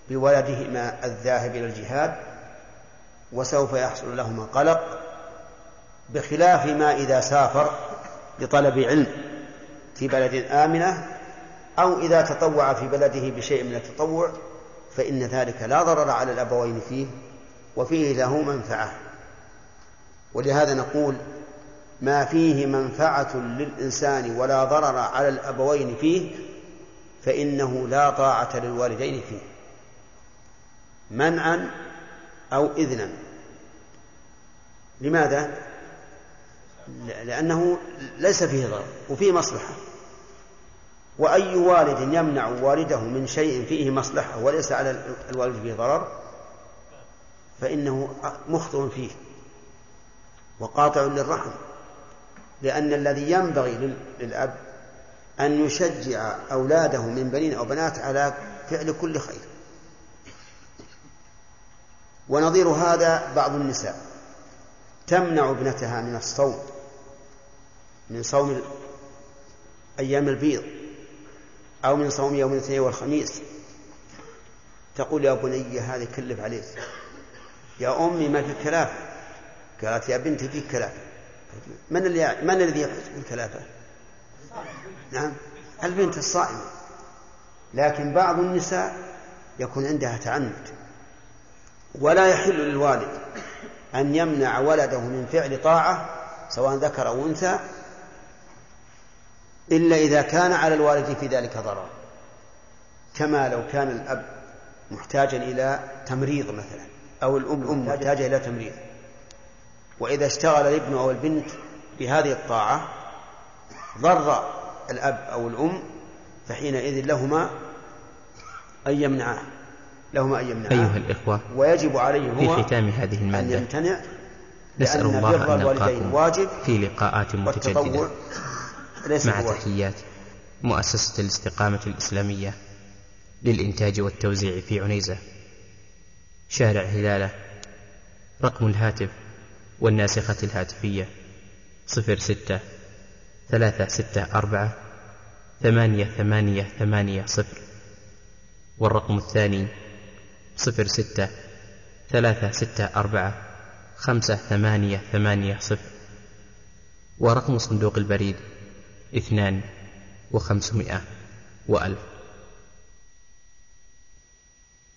بولدهما الذاهب إلى الجهاد وسوف يحصل لهما قلق بخلاف ما إذا سافر لطلب علم في بلد آمنة أو إذا تطوع في بلده بشيء من التطوع فإن ذلك لا ضرر على الأبوين فيه وفيه له منفعة. ولهذا نقول ما فيه منفعة للإنسان ولا ضرر على الأبوين فيه فإنه لا طاعة للوالدين فيه. منعا أو إذنا. لماذا؟ لأنه ليس فيه ضرر وفيه مصلحة. وأي والد يمنع والده من شيء فيه مصلحة وليس على الوالد فيه ضرر فإنه مخطئ فيه وقاطع للرحم لأن الذي ينبغي للأب أن يشجع أولاده من بنين أو بنات على فعل كل خير. ونظير هذا بعض النساء تمنع ابنتها من الصوم من صوم أيام البيض. أو من صوم يوم الاثنين والخميس. تقول يا بني هذه كلف عليك. يا أمي ما في كلافة. قالت يا بنتي في كلافة. من اللي من الذي يحس بالكلافة؟ نعم البنت الصائمة. لكن بعض النساء يكون عندها تعنت. ولا يحل للوالد أن يمنع ولده من فعل طاعة سواء ذكر أو أنثى إلا إذا كان على الوالد في ذلك ضرر. كما لو كان الأب محتاجا إلى تمريض مثلا أو الأم محتاجة إلى تمريض. وإذا اشتغل الابن أو البنت بهذه الطاعة ضر الأب أو الأم فحينئذ لهما أن يمنعاه. لهما أن يمنعاه. أيها الإخوة ويجب عليه هو في ختام هذه أن المادة يمتنع نسأل الله أن الوالدين نلقاكم واجب في لقاءات متجددة. ليس مع تحيات مؤسسة الاستقامة الإسلامية للإنتاج والتوزيع في عنيزة. شارع هلالة. رقم الهاتف والناسخة الهاتفية صفر ستة ثلاثة ستة أربعة ثمانية ثمانية ثمانية صفر والرقم الثاني صفر ستة ثلاثة ستة أربعة خمسة ثمانية ثمانية صفر. ورقم صندوق البريد اثنان وخمسمائة وألف.